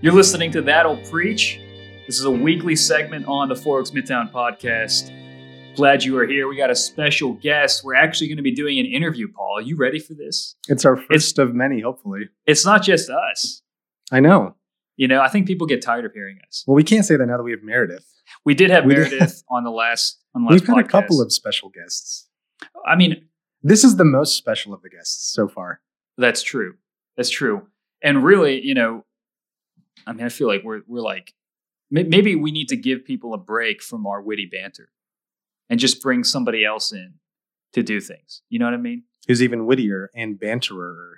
You're listening to That'll Preach. This is a weekly segment on the Four Oaks Midtown podcast. Glad you are here. We got a special guest. We're actually going to be doing an interview, Paul. Are you ready for this? It's our first of many, hopefully. It's not just us. I know. You know, I think people get tired of hearing us. Well, we can't say that now that we have Meredith. We did have We did- Meredith on the last on the last We've had a couple of special guests. I mean, This is the most special of the guests so far. That's true. That's true. And really, you know, I mean, I feel like we're we're like maybe we need to give people a break from our witty banter and just bring somebody else in to do things. You know what I mean? Who's even wittier and banterer.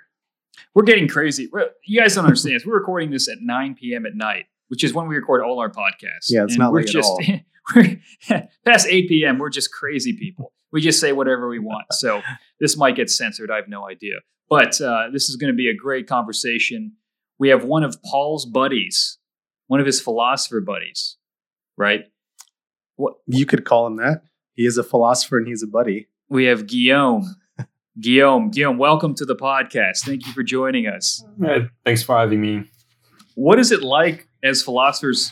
We're getting crazy. We're, you guys don't understand. this. We're recording this at 9 p.m. at night, which is when we record all our podcasts. Yeah, it's And not we're late at just all. we're past 8 p.m. We're just crazy people. We just say whatever we want. So this might get censored. I have no idea. But uh, this is going to be a great conversation. We have one of Paul's buddies, one of his philosopher buddies, right? What You could call him that. He is a philosopher and he's a buddy. we have Guillaume. Guillaume, Guillaume, welcome to the podcast. Thank you for joining us. Uh, thanks for having me. What is it like as philosophers,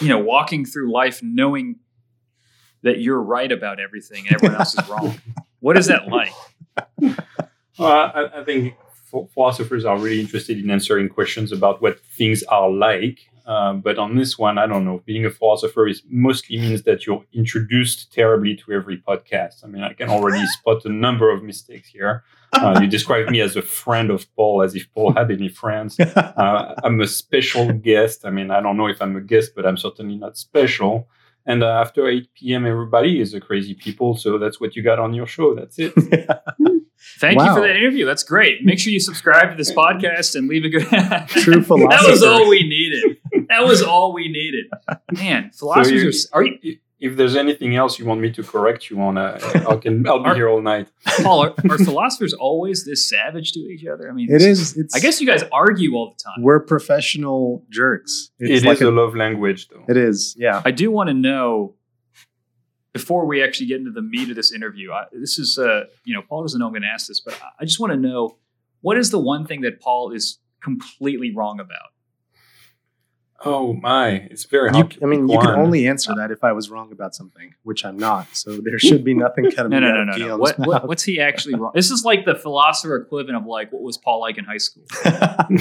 you know, walking through life knowing that you're right about everything and everyone else is wrong? What is that like? Well, I, I think ph- philosophers are really interested in answering questions about what things are like. Uh, but on this one, I don't know. Being a philosopher is mostly means that you're introduced terribly to every podcast. I mean, I can already spot a number of mistakes here. Uh, you describe me as a friend of Paul, as if Paul had any friends. Uh, I'm a special guest. I mean, I don't know if I'm a guest, but I'm certainly not special. And uh, after 8 p.m., everybody is a crazy people. So that's what you got on your show. That's it. Thank you for that interview. That's great. Make sure you subscribe to this podcast and leave a good. True philosophy. that was all we needed. That was all we needed. Man, philosophers are, are you, if there's anything else you want me to correct you on, uh, I can. I'll be Are- here all night. Paul? Are, are philosophers always this savage to each other? I mean, It is. It's, I guess you guys argue all the time. we're professional jerks. It It's is like a love language, though. It is. Yeah. I do want to know before we actually get into the meat of this interview. I, this is, uh, you know, Paul doesn't know I'm going to ask this, but I- I just want to know what is the one thing that Paul is completely wrong about? Oh my, it's very hard. to I mean, you can only answer that if I was wrong about something, which I'm not. So there should be nothing coming No, no, out no, of no, no. What, what, what's he actually wrong? This is like the philosopher equivalent of like what was Paul like in high school.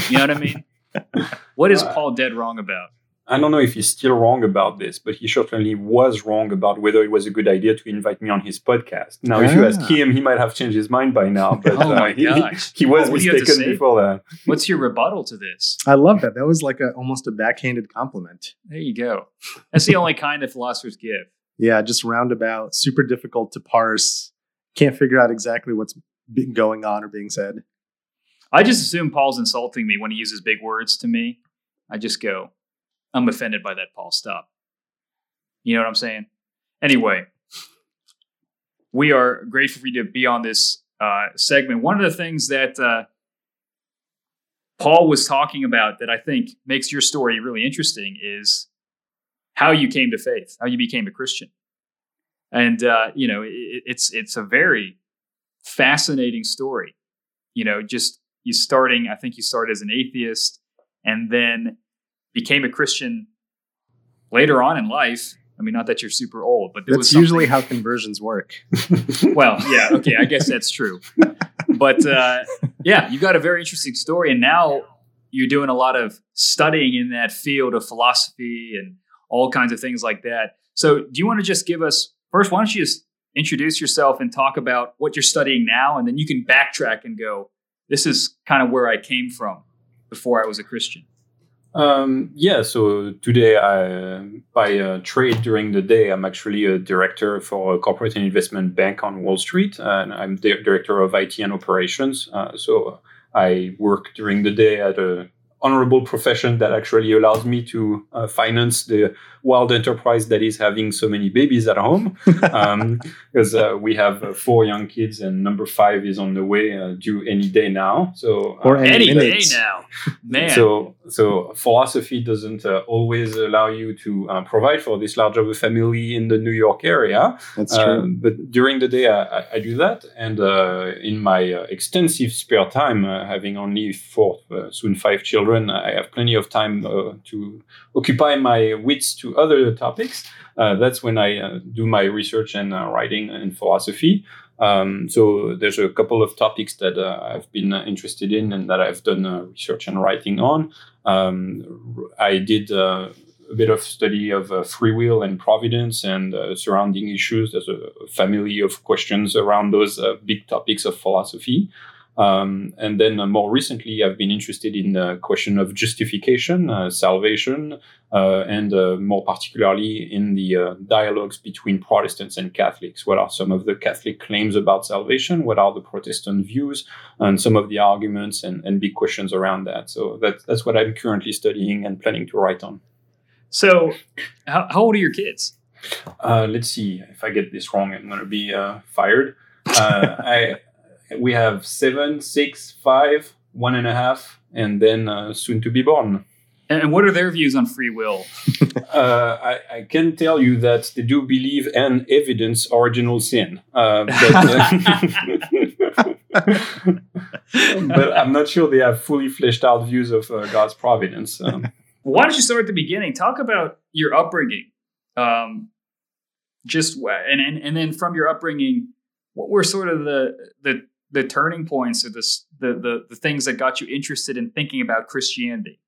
You know what I mean? What is Paul dead wrong about? I don't know if he's still wrong about this, but he certainly was wrong about whether it was a good idea to invite me on his podcast. Now, if you ask Ah. him, he might have changed his mind by now. But Oh my uh, he, he- gosh. he was what do you have to mistaken before that. What's your rebuttal to this? I love that. That was like a almost a backhanded compliment. There you go. That's the only kind that philosophers give. Yeah, just roundabout, super difficult to parse. Can't figure out exactly what's been going on or being said. I just assume Paul's insulting me when he uses big words to me. I just go, I'm offended by that, Paul. Stop. You know what I'm saying? Anyway, we are grateful for you to be on this uh, segment. One of the things that uh, Paul was talking about that I think makes your story really interesting is how you came to faith, how you became a Christian. And uh, you know, it, it's it's a very fascinating story. You know, just you starting, I think you started as an atheist and then became a Christian later on in life. I mean, not that you're super old, but there That's usually how conversions work. well, yeah, okay, I guess that's true. But uh, yeah, you got a very interesting story, and now you're doing a lot of studying in that field of philosophy and all kinds of things like that. So, do you want to just give us first? Why don't you just introduce yourself and talk about what you're studying now, and then you can backtrack and go, "This is kind of where I came from before I was a Christian." Um, yeah, so today, I, by uh, trade during the day, I'm actually a director for a corporate and investment bank on Wall Street, and I'm the director of IT and operations. Uh, so I work during the day at a honorable profession that actually allows me to uh, finance the wild enterprise that is having so many babies at home because uh, we have uh, four young kids and number five is on the way uh, due any day now so uh, Or any Any day now, man. so, so philosophy doesn't uh, always allow you to uh, provide for this large of a family in the New York area. That's Uh, true. but during the day, I, I, I do that, and uh, in my uh, extensive spare time, uh, having only four, uh, soon five children children, I have plenty of time uh, to occupy my wits to other topics. Uh, that's when I uh, do my research and uh, writing in philosophy. Um, so there's a couple of topics that uh, I've been interested in and that I've done research and writing on. Um, I did a bit of study of uh, free will and providence and uh, surrounding issues. There's a family of questions around those uh, big topics of philosophy. Um, and then uh, more recently, I've been interested in the question of justification, uh, salvation, uh, and uh, more particularly in the uh, dialogues between Protestants and Catholics. What are some of the Catholic claims about salvation? What are the Protestant views? And some of the arguments and, and big questions around that. So that, that's what I'm currently studying and planning to write on. So, how, how old are your kids? Uh, let's see. If I get this wrong, I'm going to be fired. I we have seven, six, five, one and a half, and then uh, soon to be born. And what are their views on free will? uh, I, I, can tell you that they do believe and evidence original sin. Uh, but, uh, but, I'm not sure they have fully fleshed out views of uh, God's providence. Um, Why don't you start at the beginning? Talk about your upbringing. Um, just and, and and then from your upbringing, what were sort of the the the turning points or the, the, the, the things that got you interested in thinking about Christianity?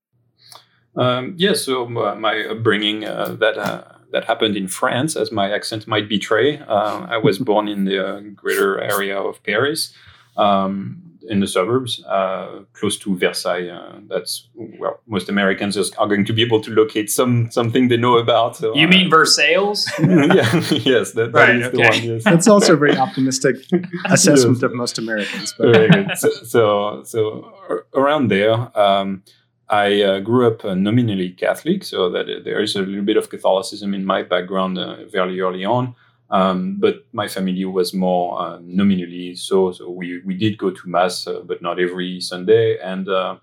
Um, yeah, so my upbringing uh, that uh, that happened in France, as my accent might betray. Uh, I was born in the uh, greater area of Paris. Um, in the suburbs, uh, close to Versailles. Uh, that's well, most Americans are going to be able to locate some something they know about. So, you mean uh, Versailles? yeah, yes, that, that right, is okay. the one. Yes. That's also a very optimistic assessment yes. of most Americans. But. Very good. So, so, so around there. Um, I uh, grew up uh, nominally Catholic, so that uh, there is a little bit of Catholicism in my background uh, very early on. Um, but my family was more uh, nominally so. So we, we did go to mass, uh, but not every Sunday. And uh,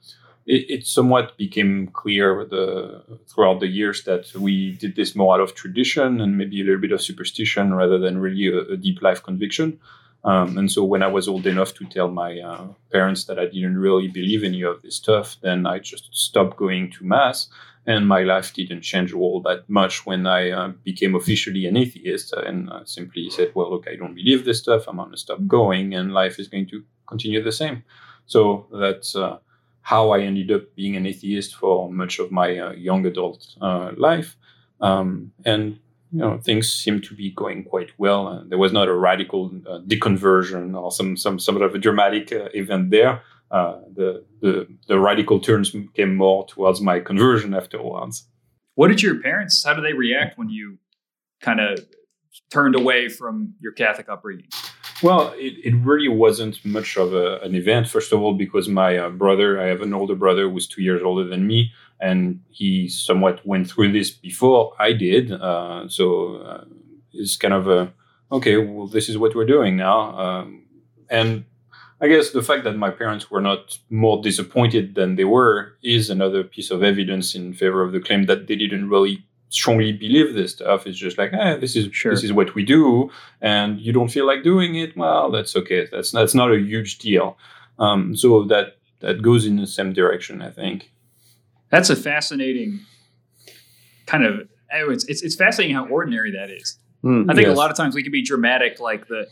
it, it, somewhat became clear the, throughout the years that we did this more out of tradition and maybe a little bit of superstition rather than really a, a deep life conviction. Um, and so when I was old enough to tell my uh, parents that I didn't really believe any of this stuff, then I just stopped going to mass and my life didn't change all that much when I uh, became officially an atheist and uh, simply said, well, look, I don't believe this stuff. I'm going to stop going and life is going to continue the same. So that's uh, how I ended up being an atheist for much of my uh, young adult uh, life. Um, and you know things seemed to be going quite well. Uh, there was not a radical deconversion or some some sort of a dramatic event there uh, the, the the radical turns came more towards my conversion afterwards. What did your parents? How did they react when you kind of turned away from your Catholic upbringing? Well, it, it really wasn't much of a, an event. First of all, because my uh, brother, I have an older brother who's two years older than me, and he somewhat went through this before I did. Uh, so uh, it's kind of a okay. Well, this is what we're doing now, um, and I guess the fact that my parents were not more disappointed than they were is another piece of evidence in favor of the claim that they didn't really strongly believe this stuff. It's just like, eh, this is sure. this is what we do, and you don't feel like doing it. Well, that's okay. That's that's not a huge deal. Um, so that that goes in the same direction, I think. That's a fascinating kind of. Oh, it's it's, it's fascinating how ordinary that is. Mm, I think yes. a lot of times we can be dramatic, like the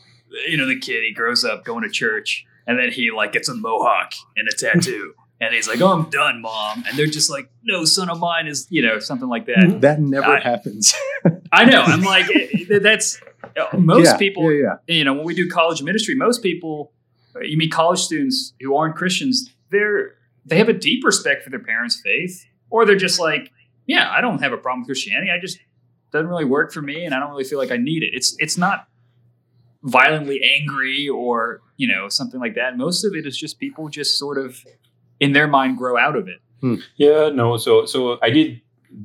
you know the kid he grows up going to church and then he like gets a mohawk and a tattoo. And he's like, "Oh, I'm done, mom." And they're just like, "No, son of mine is, you know, something like that." Mm-hmm. That never I, happens. I know. I'm like, it, eh, eh, that's uh, most yeah, people. Yeah, yeah. You know, when we do college ministry, most people, uh, you meet college students who aren't Christians. They're they have a deep respect for their parents' faith, or they're just like, "Yeah, I don't have a problem with Christianity. I just doesn't really work for me, and I don't really feel like I need it." It's it's not violently angry or you know something like that. Most of it is just people just sort of in their mind grow out of it. Hmm. Yeah, no. So so I did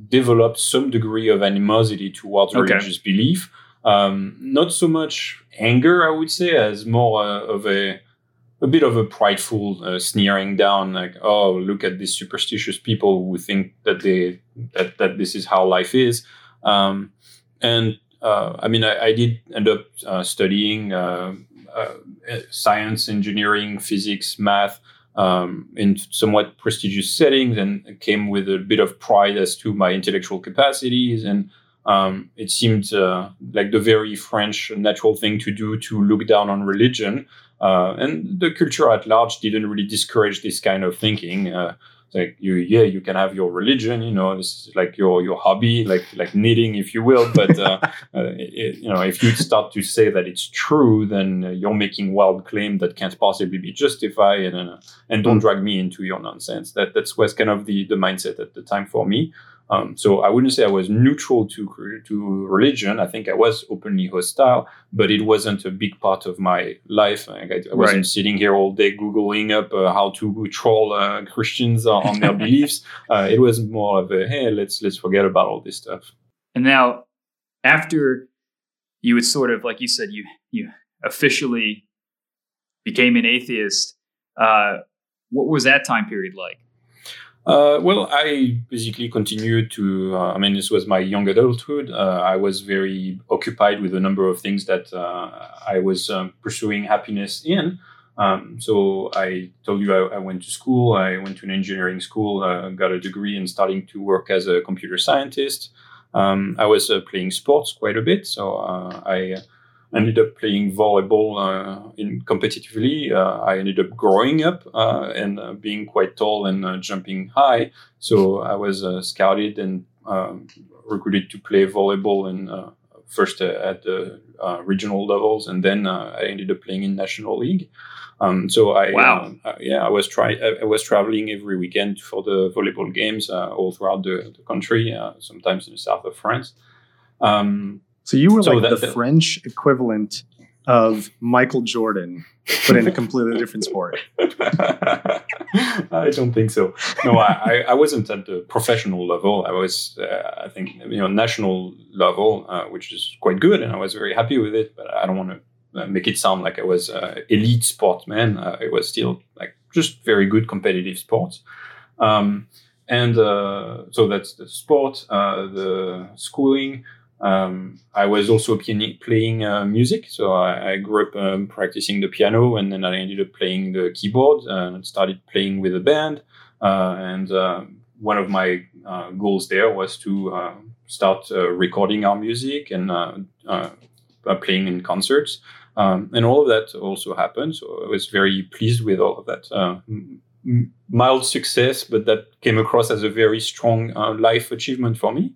develop some degree of animosity towards okay. religious belief. Um, not so much anger, I would say, as more uh, of a a bit of a prideful uh, sneering down, like, oh, look at these superstitious people who think that they that that this is how life is. Um, and uh, I mean, I, I, did end up uh, studying uh, uh, science, engineering, physics, math um, in somewhat prestigious settings and came with a bit of pride as to my intellectual capacities. And um, it seemed uh, like the very French natural thing to do to look down on religion. Uh, and the culture at large didn't really discourage this kind of thinking. Uh, like you yeah you can have your religion you know this is like your your hobby like like knitting if you will but uh, uh, it, you know if you start to say that it's true then uh, you're making wild claim that can't possibly be justified and uh, and don't drag me into your nonsense. That that's was kind of the the mindset at the time for me um, so I wouldn't say I was neutral to to religion. I think I was openly hostile, but it wasn't a big part of my life. Like I, I, wasn't right. sitting here all day googling up uh, how to troll uh, Christians on their beliefs. Uh, it was more of a hey, let's let's forget about all this stuff. And now, after you would sort of like you said, you you officially became an atheist. Uh, what was that time period like? Uh, well, I basically continued to. Uh, I mean, this was my young adulthood. Uh, I was very occupied with a number of things that uh, I was um, pursuing happiness in. Um, so I told you I, I, went to school. I went to an engineering school, uh, got a degree, and starting to work as a computer scientist. Um, I was uh, playing sports quite a bit, so I ended up playing volleyball uh, in competitively. Uh, I ended up growing up uh, and uh, being quite tall and uh, jumping high. So I was uh, scouted and um, recruited to play volleyball and first at the regional levels, and then I ended up playing in national league. Um, so I, wow. yeah, I was try, I was traveling every weekend for the volleyball games all throughout the, the country, sometimes in the south of France. Um, so you were so like that, the French equivalent of Michael Jordan, but in a completely different sport. I don't think so. No, I, I wasn't at the professional level. I was, uh, I think, you know, national level, uh, which is quite good, and I was very happy with it. But I don't want to uh, make it sound like I was uh, elite sportsman. Uh, it was still like just very good competitive sports. Um, and uh, so that's the sport, uh, the schooling. Um, I was also playing uh, music, so I, I grew up um, practicing the piano, and then I ended up playing the keyboard and started playing with a band. Uh, and uh, one of my uh, goals there was to uh, start uh, recording our music and playing in concerts. Um, and all of that also happened, so I was very pleased with all of that mild success, but that came across as a very strong uh, life achievement for me.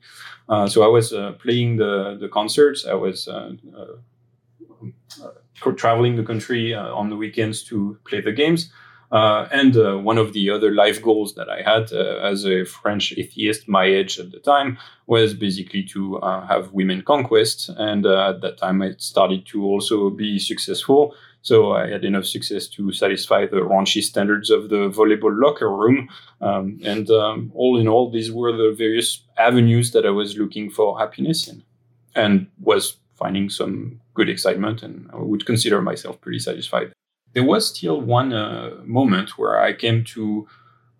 Uh, so I was uh, playing the the concerts. I was uh, uh, traveling the country uh, on the weekends to play the games. and one of the other life goals that I had as a French atheist, my age at the time, was basically to have women conquest. And at that time, I started to also be successful so I had enough success to satisfy the raunchy standards of the volleyball locker room. Um, and um, all in all, these were the various avenues that I was looking for happiness in and was finding some good excitement. And I would consider myself pretty satisfied. There was still one uh, moment where I came to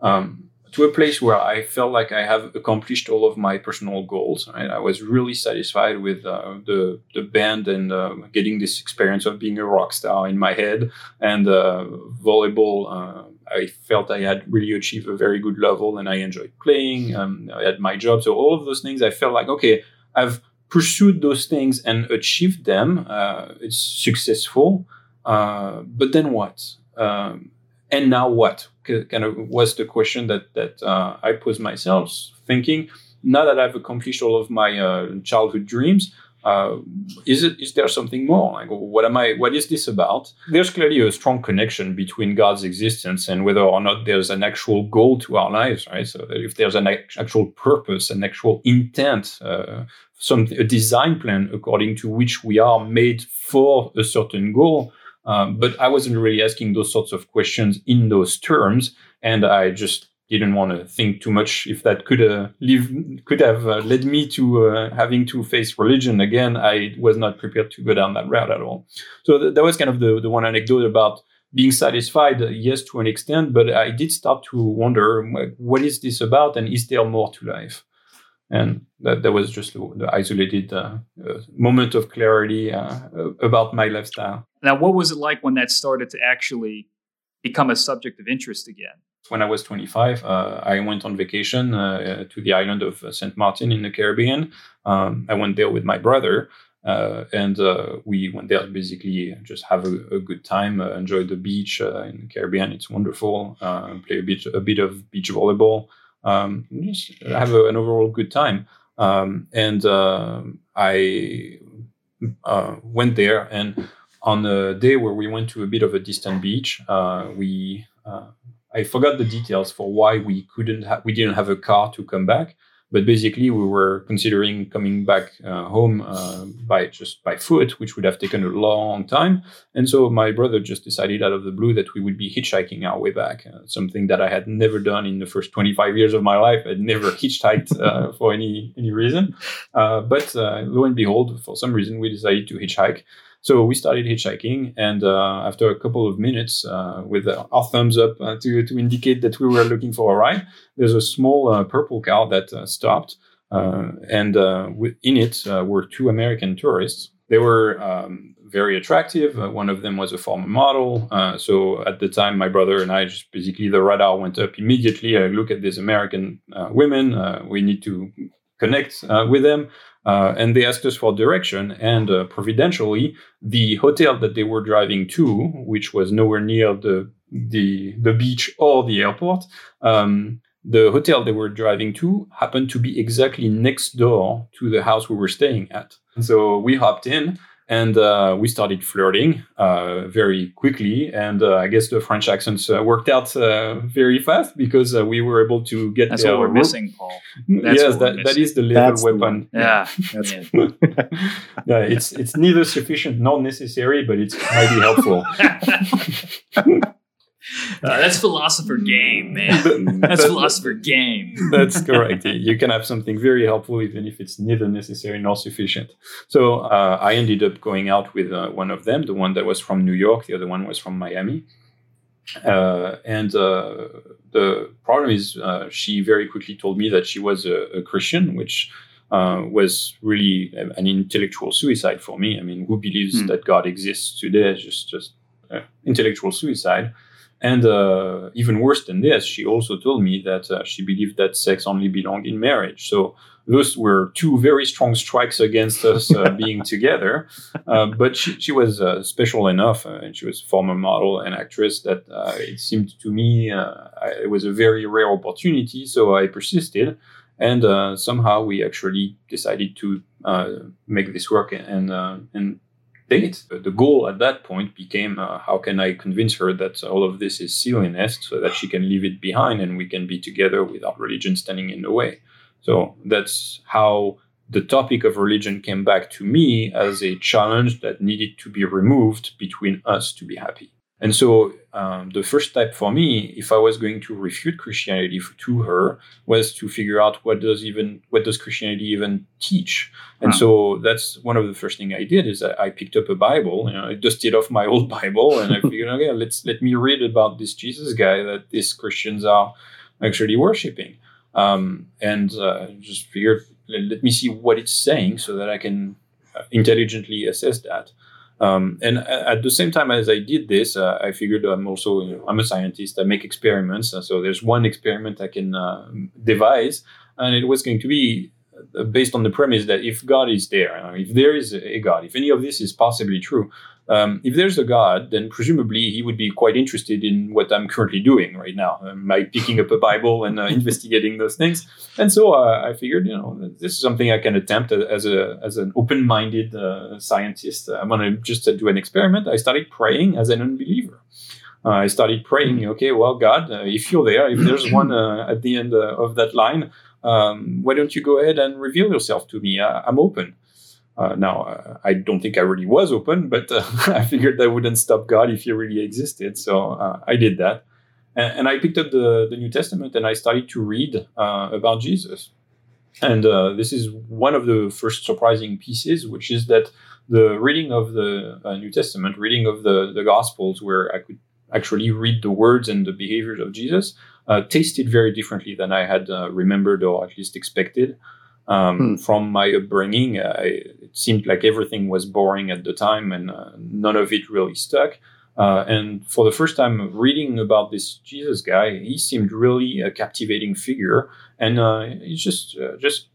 um, to a place where I felt like I have accomplished all of my personal goals. Right? I was really satisfied with uh, the the band and uh, getting this experience of being a rock star in my head. And uh, volleyball, uh, I felt I had really achieved a very good level, and I enjoyed playing. Um, I had my job, so all of those things, I felt like okay, I've pursued those things and achieved them. Uh, it's successful, uh, but then what? Um, and now what? Kind of was the question that that uh, I posed myself, thinking now that I've accomplished all of my uh, childhood dreams, uh, is it is there something more? Like, what am I? What is this about? There's clearly a strong connection between God's existence and whether or not there's an actual goal to our lives, right? So if there's an actual purpose, an actual intent, uh, some a design plan according to which we are made for a certain goal, um, but I wasn't really asking those sorts of questions in those terms, and I just didn't want to think too much if that could uh, leave, could have uh, led me to uh, having to face religion again. I was not prepared to go down that route at all. So th- that was kind of the, the one anecdote about being satisfied, yes, to an extent, but I did start to wonder what is this about and is there more to life? and that, that was just the isolated uh, uh, moment of clarity uh, about my lifestyle. Now, what was it like when that started to actually become a subject of interest again? When I was 25, uh, I went on vacation uh, to the island of uh, St. Martin in the Caribbean. Um, I went there with my brother. Uh, and uh, we went there basically just have a, a good time, uh, enjoy the beach in the Caribbean. It's wonderful. play a bit a bit of beach volleyball. Um, just have a, an overall good time. Um, and I went there and on a day where we went to a bit of a distant beach, uh, we uh, I forgot the details for why we couldn't ha- we didn't have a car to come back, but basically we were considering coming back uh, home uh, by just by foot, which would have taken a long time. And so my brother just decided out of the blue that we would be hitchhiking our way back, uh, something that I had never done in the first 25 years of my life. I'd never hitchhiked uh, for any any reason, but lo and behold, for some reason we decided to hitchhike. So we started hitchhiking, and uh, after a couple of minutes, uh, with our thumbs up uh, to, to indicate that we were looking for a ride, there's a small uh, purple car that uh, stopped, uh, and in it were two American tourists. They were um, very attractive. one of them was a former model. so at the time, my brother and I just basically the radar went up immediately. I look at these American women. we need to connect with them. Uh, and they asked us for direction. And uh, providentially, the hotel that they were driving to, which was nowhere near the the, the beach or the airport, um, the hotel they were driving to happened to be exactly next door to the house we were staying at. So we hopped in and uh, we started flirting uh, very quickly. And uh, I guess the French accents uh, worked out uh, very fast because uh, we were able to get. That's what we're missing, Paul. That's yes, that, that is the little That's weapon. The yeah, That's yeah. It's it's neither sufficient nor necessary, but it's mighty helpful. Uh, that's philosopher game, man. That's philosopher game. That's correct. You can have something very helpful even if it's neither necessary nor sufficient. So uh, I ended up going out with uh, one of them, the one that was from New York, the other one was from Miami. Uh, and uh, the problem is, uh, she very quickly told me that she was a, a Christian, which was really an intellectual suicide for me. I mean, who believes hmm. that God exists today? Just, just intellectual suicide. And uh, even worse than this, she also told me that uh, she believed that sex only belonged in marriage. So those were two very strong strikes against us uh, being together. Uh, but she, she was uh, special enough, uh, and she was a former model and actress, that it seemed to me I, it was a very rare opportunity. So I persisted. And somehow we actually decided to make this work and, and date. The goal at that point became uh, how can I convince her that all of this is silliness so that she can leave it behind and we can be together without religion standing in the way. So that's how the topic of religion came back to me as a challenge that needed to be removed between us to be happy. And so um, the first step for me, if I was going to refute Christianity to her, was to figure out what does even what does Christianity even teach. And huh. so that's one of the first thing I did is I, I picked up a Bible, you know, I dusted off my old Bible, and I figured, okay, let's let me read about this Jesus guy that these Christians are actually worshiping, um, and uh, just figured let, let me see what it's saying so that I can uh, intelligently assess that. Um, and at the same time as I did this, uh, I figured I'm also you know, I'm a scientist. I make experiments, so there's one experiment I can uh, devise, and it was going to be uh, based on the premise that if God is there, uh, if there is a God, if any of this is possibly true, um, if there's a God, then presumably he would be quite interested in what I'm currently doing right now, um, by picking up a Bible and uh, investigating those things. And so uh, I figured, you know, this is something I can attempt as a as an open-minded uh, scientist. I'm gonna just do an experiment. I started praying as an unbeliever. Uh, I started praying. Okay, well, God, uh, if you're there, if there's one uh, at the end of that line, um, why don't you go ahead and reveal yourself to me? I'm open. Uh, now, uh, I don't think I really was open, but uh, I figured that wouldn't stop God if He really existed. So uh, I did that. And, and, I picked up the, the New Testament and I started to read uh, about Jesus. And uh, this is one of the first surprising pieces, which is that the reading of the New Testament, reading of the, the Gospels, where I could actually read the words and the behaviors of Jesus, tasted very differently than I had remembered or at least expected. Um, hmm. From my upbringing, uh, it seemed like everything was boring at the time, and uh, none of it really stuck. Uh, and for the first time reading about this Jesus guy, he seemed really a captivating figure, and uh, he just uh, just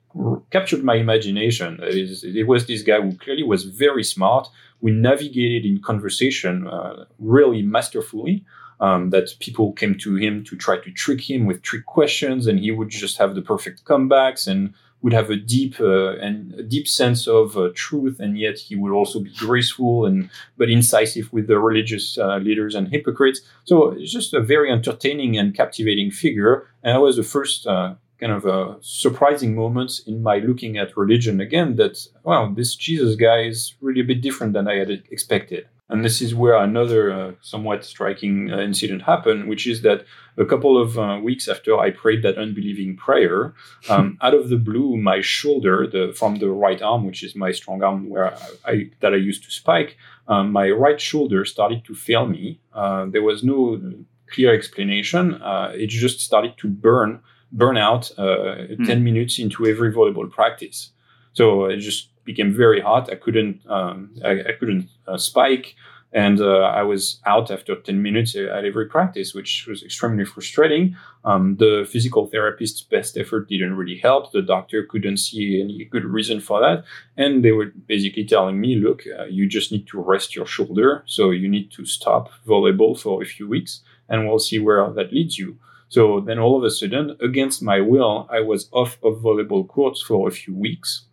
captured my imagination. It, is, it, was this guy who clearly was very smart. We navigated in conversation uh, really masterfully. Um, that people came to him to try to trick him with trick questions, and he would just have the perfect comebacks and would have a deep uh, and a deep sense of uh, truth, and yet he would also be graceful and but incisive with the religious uh, leaders and hypocrites. So it's just a very entertaining and captivating figure. And that was the first kind of surprising moment in my looking at religion again. That wow, this Jesus guy is really a bit different than I had expected. And this is where another uh, somewhat striking uh, incident happened, which is that a couple of uh, weeks after I prayed that unbelieving prayer, um, out of the blue, my shoulder, the, from the right arm, which is my strong arm where I, I that I used to spike, um, my right shoulder started to fail me. Uh, there was no clear explanation. Uh, it just started to burn, burn out mm. 10 minutes into every volleyball practice. So it just became very hot. I couldn't um, I, I, couldn't uh, spike, and uh, I was out after ten minutes at every practice, which was extremely frustrating. Um, the physical therapist's best effort didn't really help. The doctor couldn't see any good reason for that, and they were basically telling me, "Look, uh, you just need to rest your shoulder, so you need to stop volleyball for a few weeks, and we'll see where that leads you." So then all of a sudden, against my will, I was off of volleyball courts for a few weeks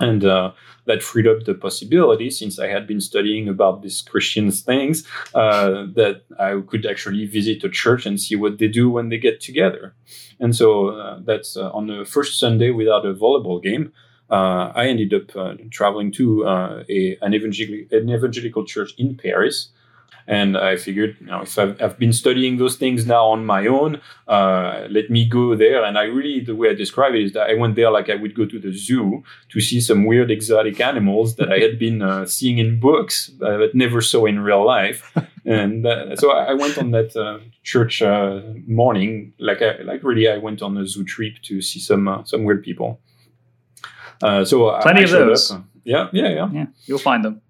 and uh, that freed up the possibility since i had been studying about these christian things uh, that i could actually visit a church and see what they do when they get together. And so uh, that's uh, on the first sunday without a volleyball game uh, i ended up uh, traveling to a, an, an evangelical church in paris and I figured, you know, if I've, I've been studying those things now on my own, uh, let me go there. And I really, the way I describe it is that I went there like I would go to the zoo to see some weird exotic animals that I had been uh, seeing in books, uh, but never saw in real life. and uh, so I went on that uh, church uh, morning, like I, like really, I went on a zoo trip to see some some weird people. so plenty I of those. Up. Yeah, yeah, yeah. Yeah, you'll find them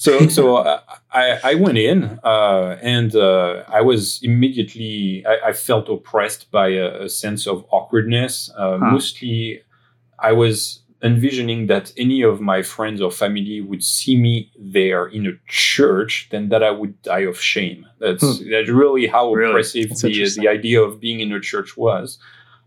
so so uh, I, I went in uh, and uh, I was immediately I, I felt oppressed by a, a sense of awkwardness. Uh, huh. Mostly, I was envisioning that any of my friends or family would see me there in a church, then that I would die of shame. That's hmm. that's really how really? oppressive the the idea of being in a church was.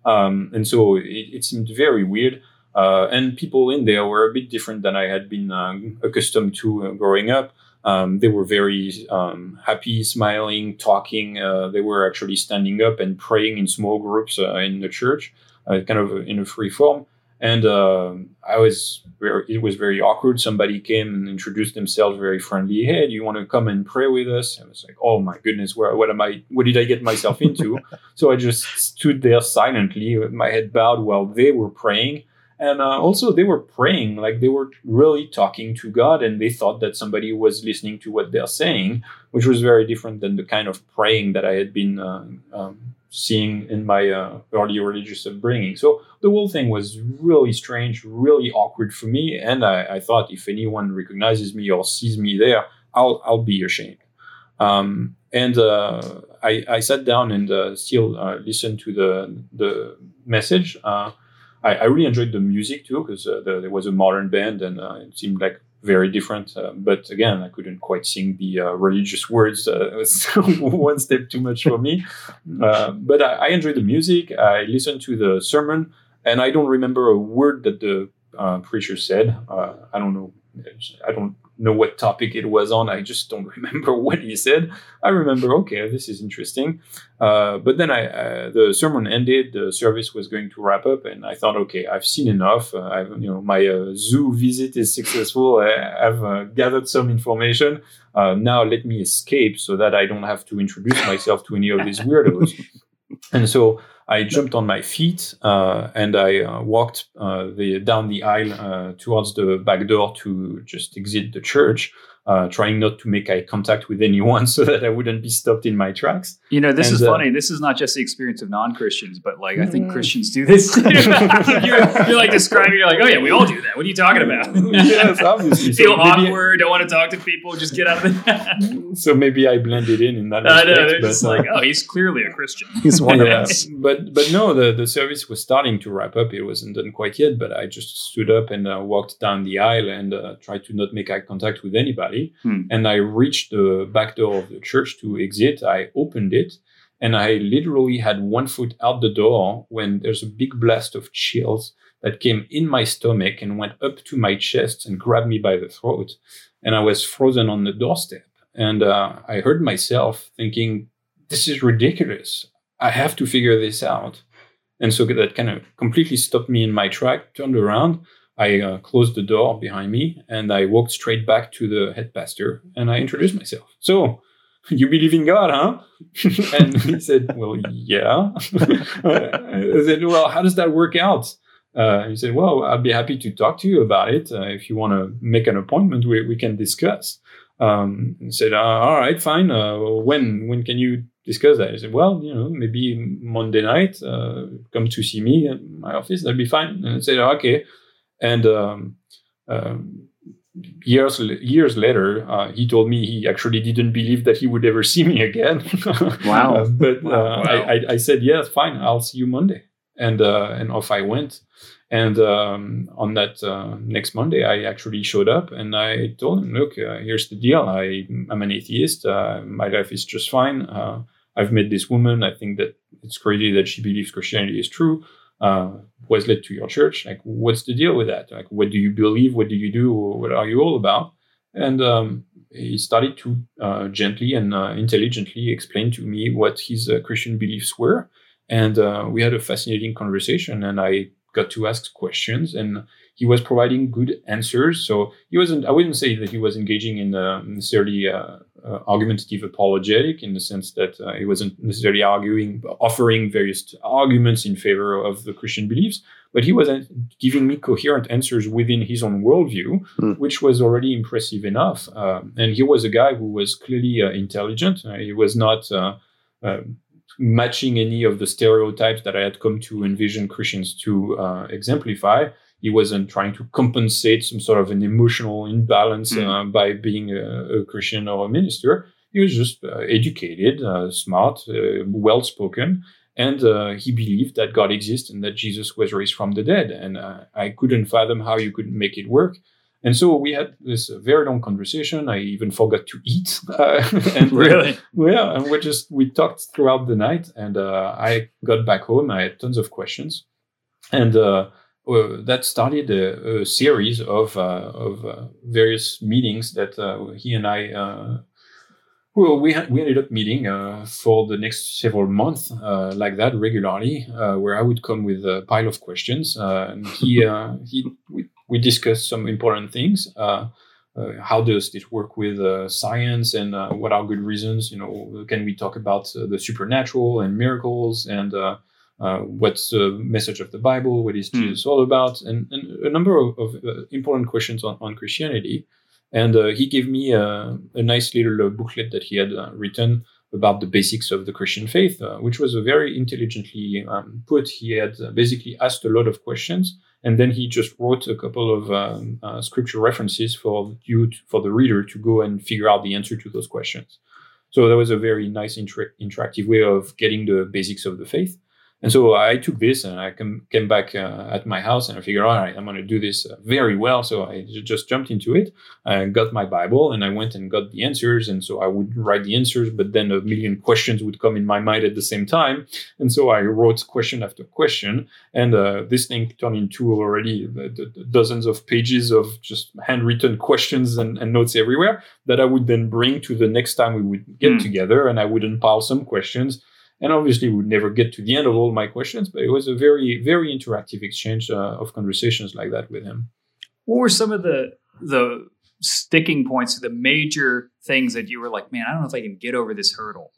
Um, and so it, it seemed very weird. Uh, and people in there were a bit different than I had been uh, accustomed to uh, growing up. Um, they were very um, happy, smiling, talking. Uh, they were actually standing up and praying in small groups uh, in the church, uh, kind of in a free form. And I was very, it was very awkward. Somebody came and introduced themselves very friendly. Hey, do you want to come and pray with us? I was like, oh my goodness, where, what am I? What did I get myself into? so I just stood there silently with my head bowed while they were praying and uh, also they were praying like they were really talking to god and they thought that somebody was listening to what they're saying which was very different than the kind of praying that i had been uh, um, seeing in my uh, early religious upbringing. So the whole thing was really strange really awkward for me. And I, I, thought if anyone recognizes me or sees me there i'll, I'll be ashamed. Um, and uh, I, I, sat down and uh, still uh, listened to the, the message I, I really enjoyed the music too because uh, the, there was a modern band and uh, it seemed like very different. Uh, but again, I couldn't quite sing the uh, religious words. Uh, it was one step too much for me. Uh, but I, I, enjoyed the music. I listened to the sermon, and I don't remember a word that the preacher said. I don't know. I don't know what topic it was on. I just don't remember what he said. I remember, okay, this is interesting. Uh, but then I, uh, the sermon ended, the service was going to wrap up, and I thought, okay, I've seen enough. Uh, I've, you know, my uh, zoo visit is successful. I, have uh, gathered some information. Uh, now let me escape so that I don't have to introduce myself to any of these weirdos. and so I jumped on my feet uh, and I uh, walked uh, the, down the aisle uh, towards the back door to just exit the church. Uh, trying not to make eye contact with anyone so that I wouldn't be stopped in my tracks. You know, this And, is uh, funny. This is not just the experience of non-Christians, but like I think Mm. Christians do this. you're, you're like describing. You're like, oh yeah, we all do that. What are you talking about? yes, obviously. So Feel maybe- awkward. Don't want to talk to people. Just get out of the. So maybe I blended in in that I respect. know. They're but, just uh, like, oh, he's clearly a Christian. He's one of us. but but no, the, the service was starting to wrap up. It wasn't done quite yet, but I just stood up and uh, walked down the aisle and uh, tried to not make eye contact with anybody. Hmm. And I reached the back door of the church to exit. I opened it, and I literally had one foot out the door when there's a big blast of chills that came in my stomach and went up to my chest and grabbed me by the throat, and I was frozen on the doorstep. And uh, I heard myself thinking, "This is ridiculous." I have to figure this out. And so that kind of completely stopped me in my track, turned around. I uh, closed the door behind me and I walked straight back to the head pastor and I introduced myself. So, you believe in God, huh? and he said, Well, yeah. I said, Well, how does that work out? Uh, he said, Well, I'd be happy to talk to you about it. Uh, if you want to make an appointment, we, we can discuss. Um, and said, uh, All right, fine. Uh, when when can you discuss that? I said, Well, you know, maybe Monday night, uh, come to see me at my office. That'd be fine. And I said, Okay. And um, um, years years later, uh, he told me he actually didn't believe that he would ever see me again. Wow. Uh, but uh, Wow. I, I, I said, yes, fine, I'll see you Monday. And uh, and off I went. And um, on that uh, next Monday, I actually showed up and I told him, look, uh, here's the deal. I, I'm an atheist. Uh, my life is just fine. Uh, I've met this woman. I think that it's crazy that she believes Christianity is true. Uh, was led to your church. Like, what's the deal with that? Like, what do you believe? What do you do? What are you all about? And um, he started to uh, gently and uh, intelligently explain to me what his uh, Christian beliefs were. And uh, we had a fascinating conversation, and I got to ask questions, and he was providing good answers. So he wasn't, I wouldn't say that he was engaging in uh, necessarily uh, uh, argumentative apologetic in the sense that uh, he wasn't necessarily arguing, offering various arguments in favor of the Christian beliefs, but he was uh, giving me coherent answers within his own worldview, Hmm. which was already impressive enough. Um, and he was a guy who was clearly uh, intelligent. Uh, he was not uh, uh, matching any of the stereotypes that I had come to envision Christians to uh, exemplify. He wasn't trying to compensate some sort of an emotional imbalance Mm. uh, by being a, a Christian or a minister. He was just uh, educated, uh, smart, uh, well spoken, and uh, he believed that God exists and that Jesus was raised from the dead. And uh, I couldn't fathom how you could make it work. And so we had this very long conversation. I even forgot to eat. Uh, and, Really? yeah, and we just we talked throughout the night, and uh, I got back home. I had tons of questions, and that started a, a series of uh, of uh, various meetings that uh, he and I. Uh, well, we we ended up meeting uh, for the next several months, uh, like that regularly, uh, where I would come with a pile of questions, uh, and he uh, he we, we discussed some important things. Uh, uh, how does this work with uh, science and uh, what are good reasons you know can we talk about uh, the supernatural and miracles and uh, what's the message of the bible what is jesus all about and, and a number of, of uh, important questions on, on christianity and uh, he gave me a, a nice little uh, booklet that he had uh, written about the basics of the Christian faith, uh, which was a very intelligently um, put. He had basically asked a lot of questions, and then he just wrote a couple of um, uh, scripture references for you, to, for the reader, to go and figure out the answer to those questions. So that was a very nice inter- interactive way of getting the basics of the faith. And so I took this and I came, came back uh, at my house and I figured, all right, I'm going to do this uh, very well. So I j- just jumped into it. I got my Bible and I went and got the answers. And so I would write the answers, but then a million questions would come in my mind at the same time. And so I wrote question after question. And uh, this thing turned into already the, the, the dozens of pages of just handwritten questions and, and notes everywhere that I would then bring to the next time we would get Hmm. together. And I would unpile some questions. And obviously, we would never get to the end of all my questions, but it was a very, very interactive exchange uh, of conversations like that with him. What were some of the the sticking points, the major things that you were like, man, I don't know if I can get over this hurdle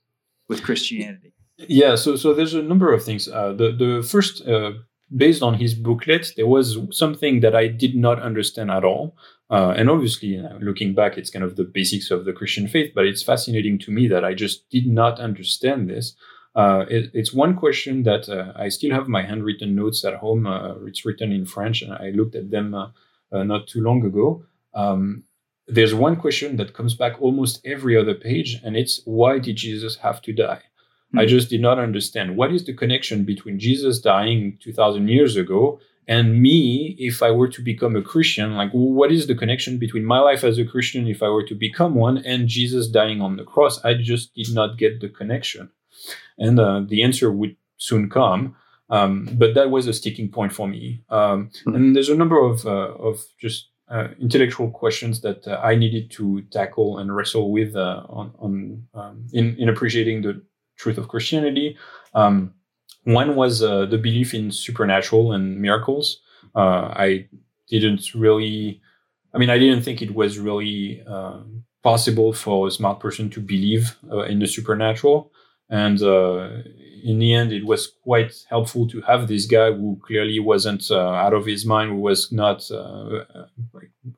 with Christianity? Yeah, so so there's a number of things. Uh, the the first, uh, based on his booklet, there was something that I did not understand at all. Uh, and obviously, you know, looking back, it's kind of the basics of the Christian faith, but it's fascinating to me that I just did not understand this. Uh, it, it's one question that uh, I still have my handwritten notes at home. Uh, it's written in French, and I looked at them uh, uh, not too long ago. Um, there's one question that comes back almost every other page, and it's why did Jesus have to die? I Hmm. just did not understand what is the connection between Jesus dying 2000 years ago and me if I were to become a Christian. Like, what is the connection between my life as a Christian if I were to become one and Jesus dying on the cross? I just did not get the connection. And uh, the answer would soon come. Um, but that was a sticking point for me. Um, Hmm. And there's a number of, uh, of just uh, intellectual questions that uh, I needed to tackle and wrestle with uh, on, on um, in, in appreciating the truth of Christianity. Um, one was uh, the belief in supernatural and miracles. Uh, I didn't really, I mean, I didn't think it was really uh, possible for a smart person to believe uh, in the supernatural. And uh, in the end, it was quite helpful to have this guy who clearly wasn't uh, out of his mind, who was not uh,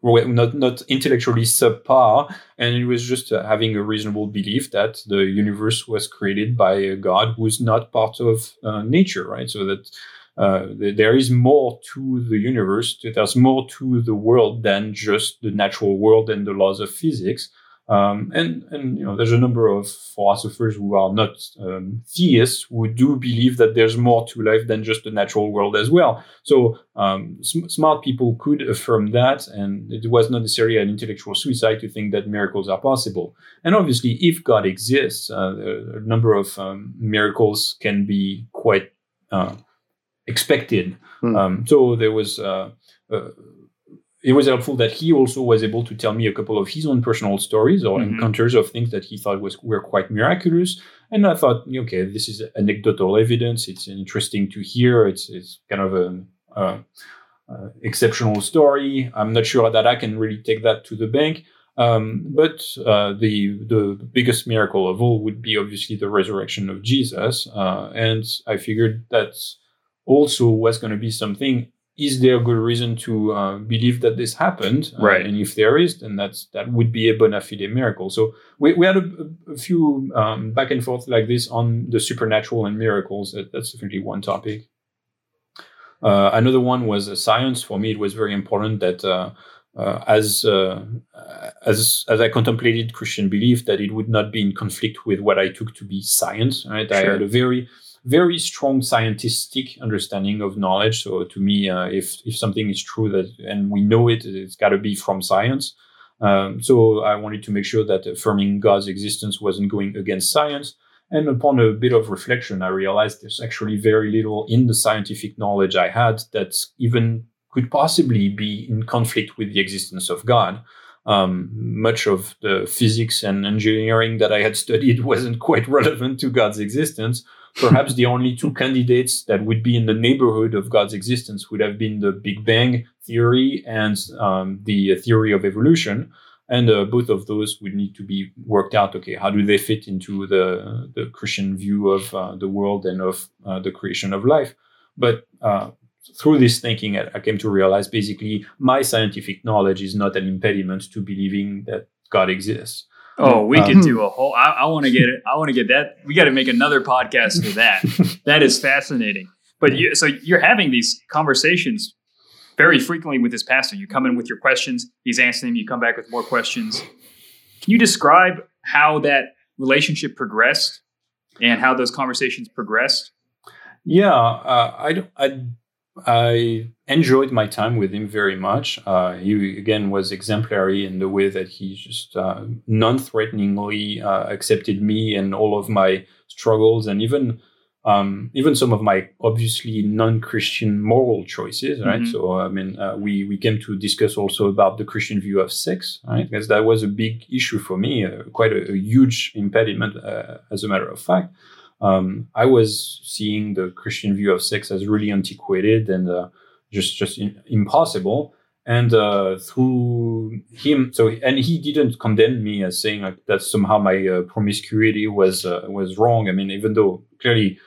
not not intellectually subpar, and it was just having a reasonable belief that the universe was created by a God who's not part of nature, right? So that uh, there is more to the universe, there's more to the world than just the natural world and the laws of physics. Um, and and you know, there's a number of philosophers who are not um, theists who do believe that there's more to life than just the natural world as well. So um, sm- smart people could affirm that, and it was not necessarily an intellectual suicide to think that miracles are possible. And obviously, if God exists, uh, a number of um, miracles can be quite uh, expected. Um, so there was. Uh, uh, it was helpful that he also was able to tell me a couple of his own personal stories or Mhm. encounters of things that he thought was were quite miraculous. And I thought, okay, this is anecdotal evidence. It's interesting to hear. It's it's kind of an uh, uh, exceptional story. I'm not sure that I can really take that to the bank. Um, but uh, the the biggest miracle of all would be obviously the resurrection of Jesus, uh, and I figured that also was going to be something. Is there a good reason to uh, believe that this happened? Uh, Right. and if there is, then that's that would be a bona fide miracle. So we, we had a, a few um, back and forth like this on the supernatural and miracles. That, that's definitely one topic. Uh, another one was uh, science. For me, it was very important that uh, uh, as uh, as as I contemplated Christian belief, that it would not be in conflict with what I took to be science. Right, I had a very very strong scientific understanding of knowledge. So to me, uh, if if something is true that and we know it, it's got to be from science. Um, so I wanted to make sure that affirming God's existence wasn't going against science. And upon a bit of reflection, I realized there's actually very little in the scientific knowledge I had that even could possibly be in conflict with the existence of God. Um, much of the physics and engineering that I had studied wasn't quite relevant to God's existence. Perhaps the only two candidates that would be in the neighborhood of God's existence would have been the Big Bang theory and um, the theory of evolution and uh, both of those would need to be worked out. Okay, how do they fit into the the Christian view of uh, the world and of uh, the creation of life? But uh, through this thinking, I, I came to realize basically my scientific knowledge is not an impediment to believing that God exists. Oh, we Um, could do a whole. I, I want to get it. I want to get that. We got to make another podcast for that. that is fascinating. But you, so you're having these conversations very frequently with this pastor. You come in with your questions. He's answering. them, You come back with more questions. Can you describe how that relationship progressed and how those conversations progressed? Yeah, uh, I, don't- I I enjoyed my time with him very much. Uh, he again was exemplary in the way that he just uh, non-threateningly uh, accepted me and all of my struggles, and even um, even some of my obviously non-Christian moral choices. Right. Mhm. So I mean, uh, we we came to discuss also about the Christian view of sex, right? Because that was a big issue for me, uh, quite a, a huge impediment, uh, as a matter of fact um, I was seeing the Christian view of sex as really antiquated and uh, just just in, impossible. And uh, through him, so and he didn't condemn me as saying like that somehow my uh, promiscuity was uh, was wrong. I mean, even though clearly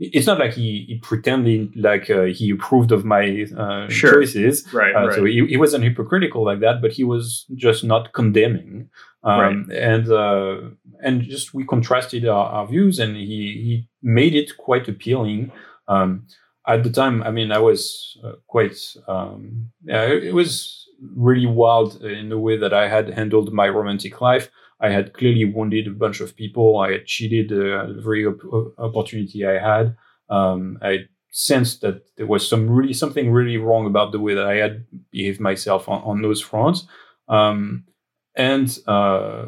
it's not like he, he pretended like uh, he approved of my uh, Sure. choices. Right. Uh, right. So he, he wasn't hypocritical like that, but he was just not condemning. Um, And uh, and just we contrasted our, our views, and he he made it quite appealing. Um, at the time, I mean, I was uh, quite. Um, yeah, it, it was really wild in the way that I had handled my romantic life. I had clearly wounded a bunch of people. I had cheated uh, every op- opportunity I had. Um, I sensed that there was some really something really wrong about the way that I had behaved myself on, on those fronts. Um, and uh,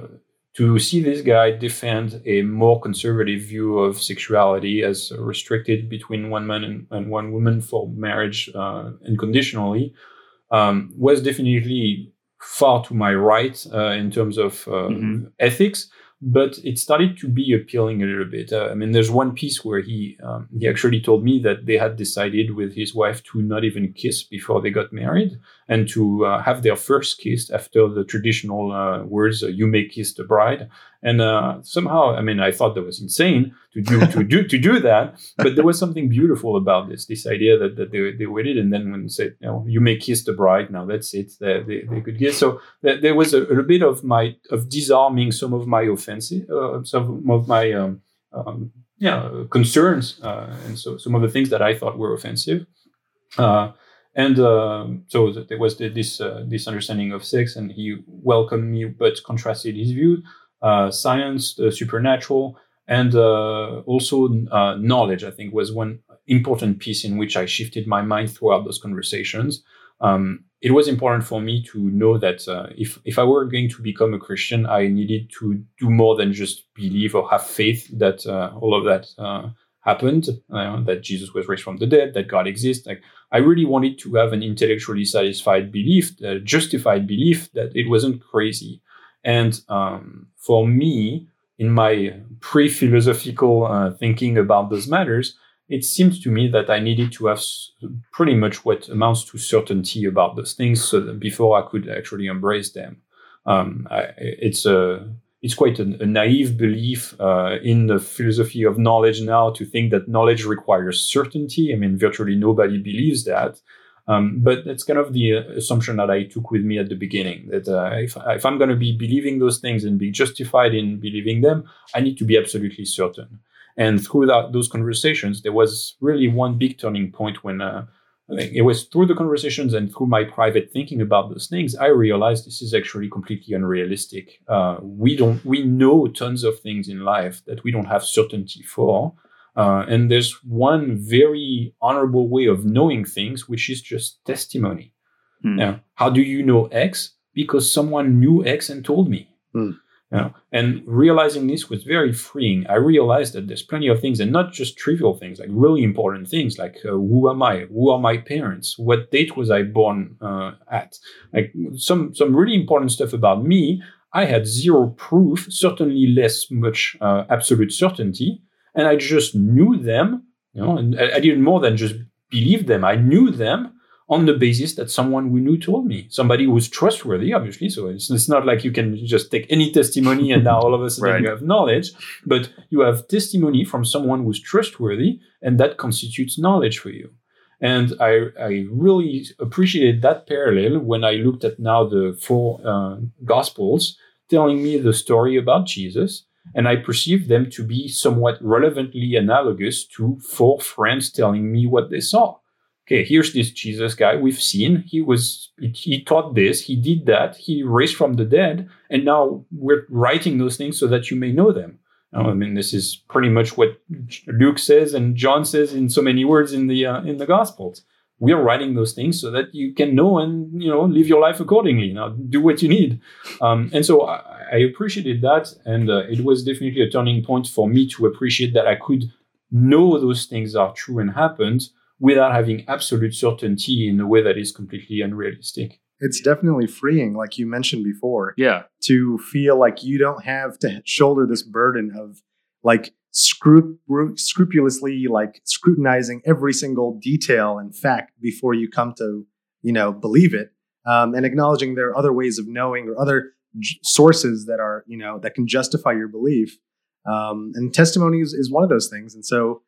to see this guy defend a more conservative view of sexuality as restricted between one man and, and one woman for marriage uh, unconditionally um, was definitely far to my right uh, in terms of uh, Mhm. ethics but it started to be appealing a little bit. Uh, I mean, there's one piece where he um, he actually told me that they had decided with his wife to not even kiss before they got married, and to uh, have their first kiss after the traditional uh, words uh, "you may kiss the bride." And uh, somehow, I mean, I thought that was insane to do to do to do that, but there was something beautiful about this this idea that, that they they waited, and then when said, you know, "You may kiss the bride," now that's it, they, they, they could kiss. So there, was a, a bit of my of disarming some of my offensive, uh, some of my um, um, yeah concerns, uh, and so some of the things that I thought were offensive. Uh, and um so there was this uh, this understanding of sex, and he welcomed me, but contrasted his view, uh, science, the supernatural, and uh, also uh, knowledge. I think was one important piece in which I shifted my mind throughout those conversations. Um, it was important for me to know that uh, if if I were going to become a Christian, I needed to do more than just believe or have faith that uh, all of that uh, happened, uh, that Jesus was raised from the dead, that God exists. Like I really wanted to have an intellectually satisfied belief, justified belief that it wasn't crazy. And um, for me, in my pre-philosophical uh, thinking about those matters, it seemed to me that I needed to have pretty much what amounts to certainty about those things so before I could actually embrace them. Um, I, it's a it's quite a, a naive belief uh, in the philosophy of knowledge now to think that knowledge requires certainty. I mean, virtually nobody believes that. Um, but that's kind of the uh, assumption that I took with me at the beginning. That uh, if, if I'm going to be believing those things and be justified in believing them, I need to be absolutely certain. And through that, those conversations, there was really one big turning point when uh, it was through the conversations and through my private thinking about those things, I realized this is actually completely unrealistic. Uh, we don't, we know tons of things in life that we don't have certainty for. Uh, and there's one very honorable way of knowing things, which is just testimony. Hmm. Yeah. How do you know X? Because someone knew X and told me. Hmm. You know, and realizing this was very freeing. I realized that there's plenty of things, and not just trivial things, like really important things, like uh, who am I? Who are my parents? What date was I born uh, at? Like some some really important stuff about me. I had zero proof, certainly less much uh, absolute certainty, and I just knew them. You know, and I, I did more than just believe them. I knew them on the basis that someone we knew told me, somebody who was trustworthy, obviously. So it's, it's not like you can just take any testimony and now all of a sudden Right. you have knowledge, but you have testimony from someone who's trustworthy, and that constitutes knowledge for you. And I, I really appreciated that parallel when I looked at now the four uh, Gospels telling me the story about Jesus, and I perceived them to be somewhat relevantly analogous to four friends telling me what they saw okay, here's this Jesus guy we've seen. He was he taught this, he did that, he raised from the dead, and now we're writing those things so that you may know them. I mean, this is pretty much what Luke says and John says in so many words in the uh, in the Gospels. We are writing those things so that you can know and you know live your life accordingly. Now, do what you need. Um, and so I, I appreciated that, and uh, it was definitely a turning point for me to appreciate that I could know those things are true and happened without having absolute certainty in a way that is completely unrealistic. It's definitely freeing, like you mentioned before, Yeah. to feel like you don't have to shoulder this burden of like scru- scrupulously like scrutinizing every single detail and fact before you come to you know believe it um, and acknowledging there are other ways of knowing or other j- sources that are you know that can justify your belief um, and testimony is, is one of those things and so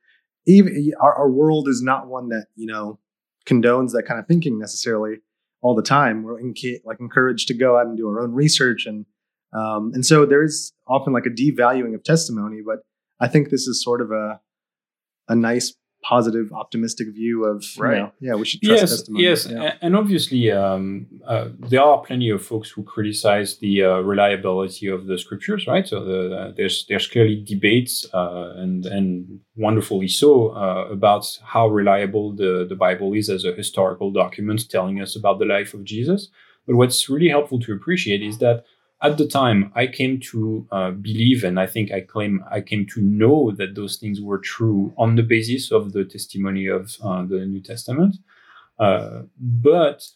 even our, our world is not one that you know condones that kind of thinking necessarily all the time. We're like encouraged to go out and do our own research, and um, and so there is often like a devaluing of testimony. But I think this is sort of a a nice positive, optimistic view of, right. Know, yeah, we should trust yes, testimony. Yes, yeah. and obviously, um, uh, there are plenty of folks who criticize the uh, reliability of the scriptures, right? So the, uh, there's there's clearly debates, uh, and and wonderfully so, uh, about how reliable the the Bible is as a historical document telling us about the life of Jesus. But what's really helpful to appreciate is that at the time I came to uh, believe, and I think I claim I came to know that those things were true on the basis of the testimony of uh, the New Testament. Uh, but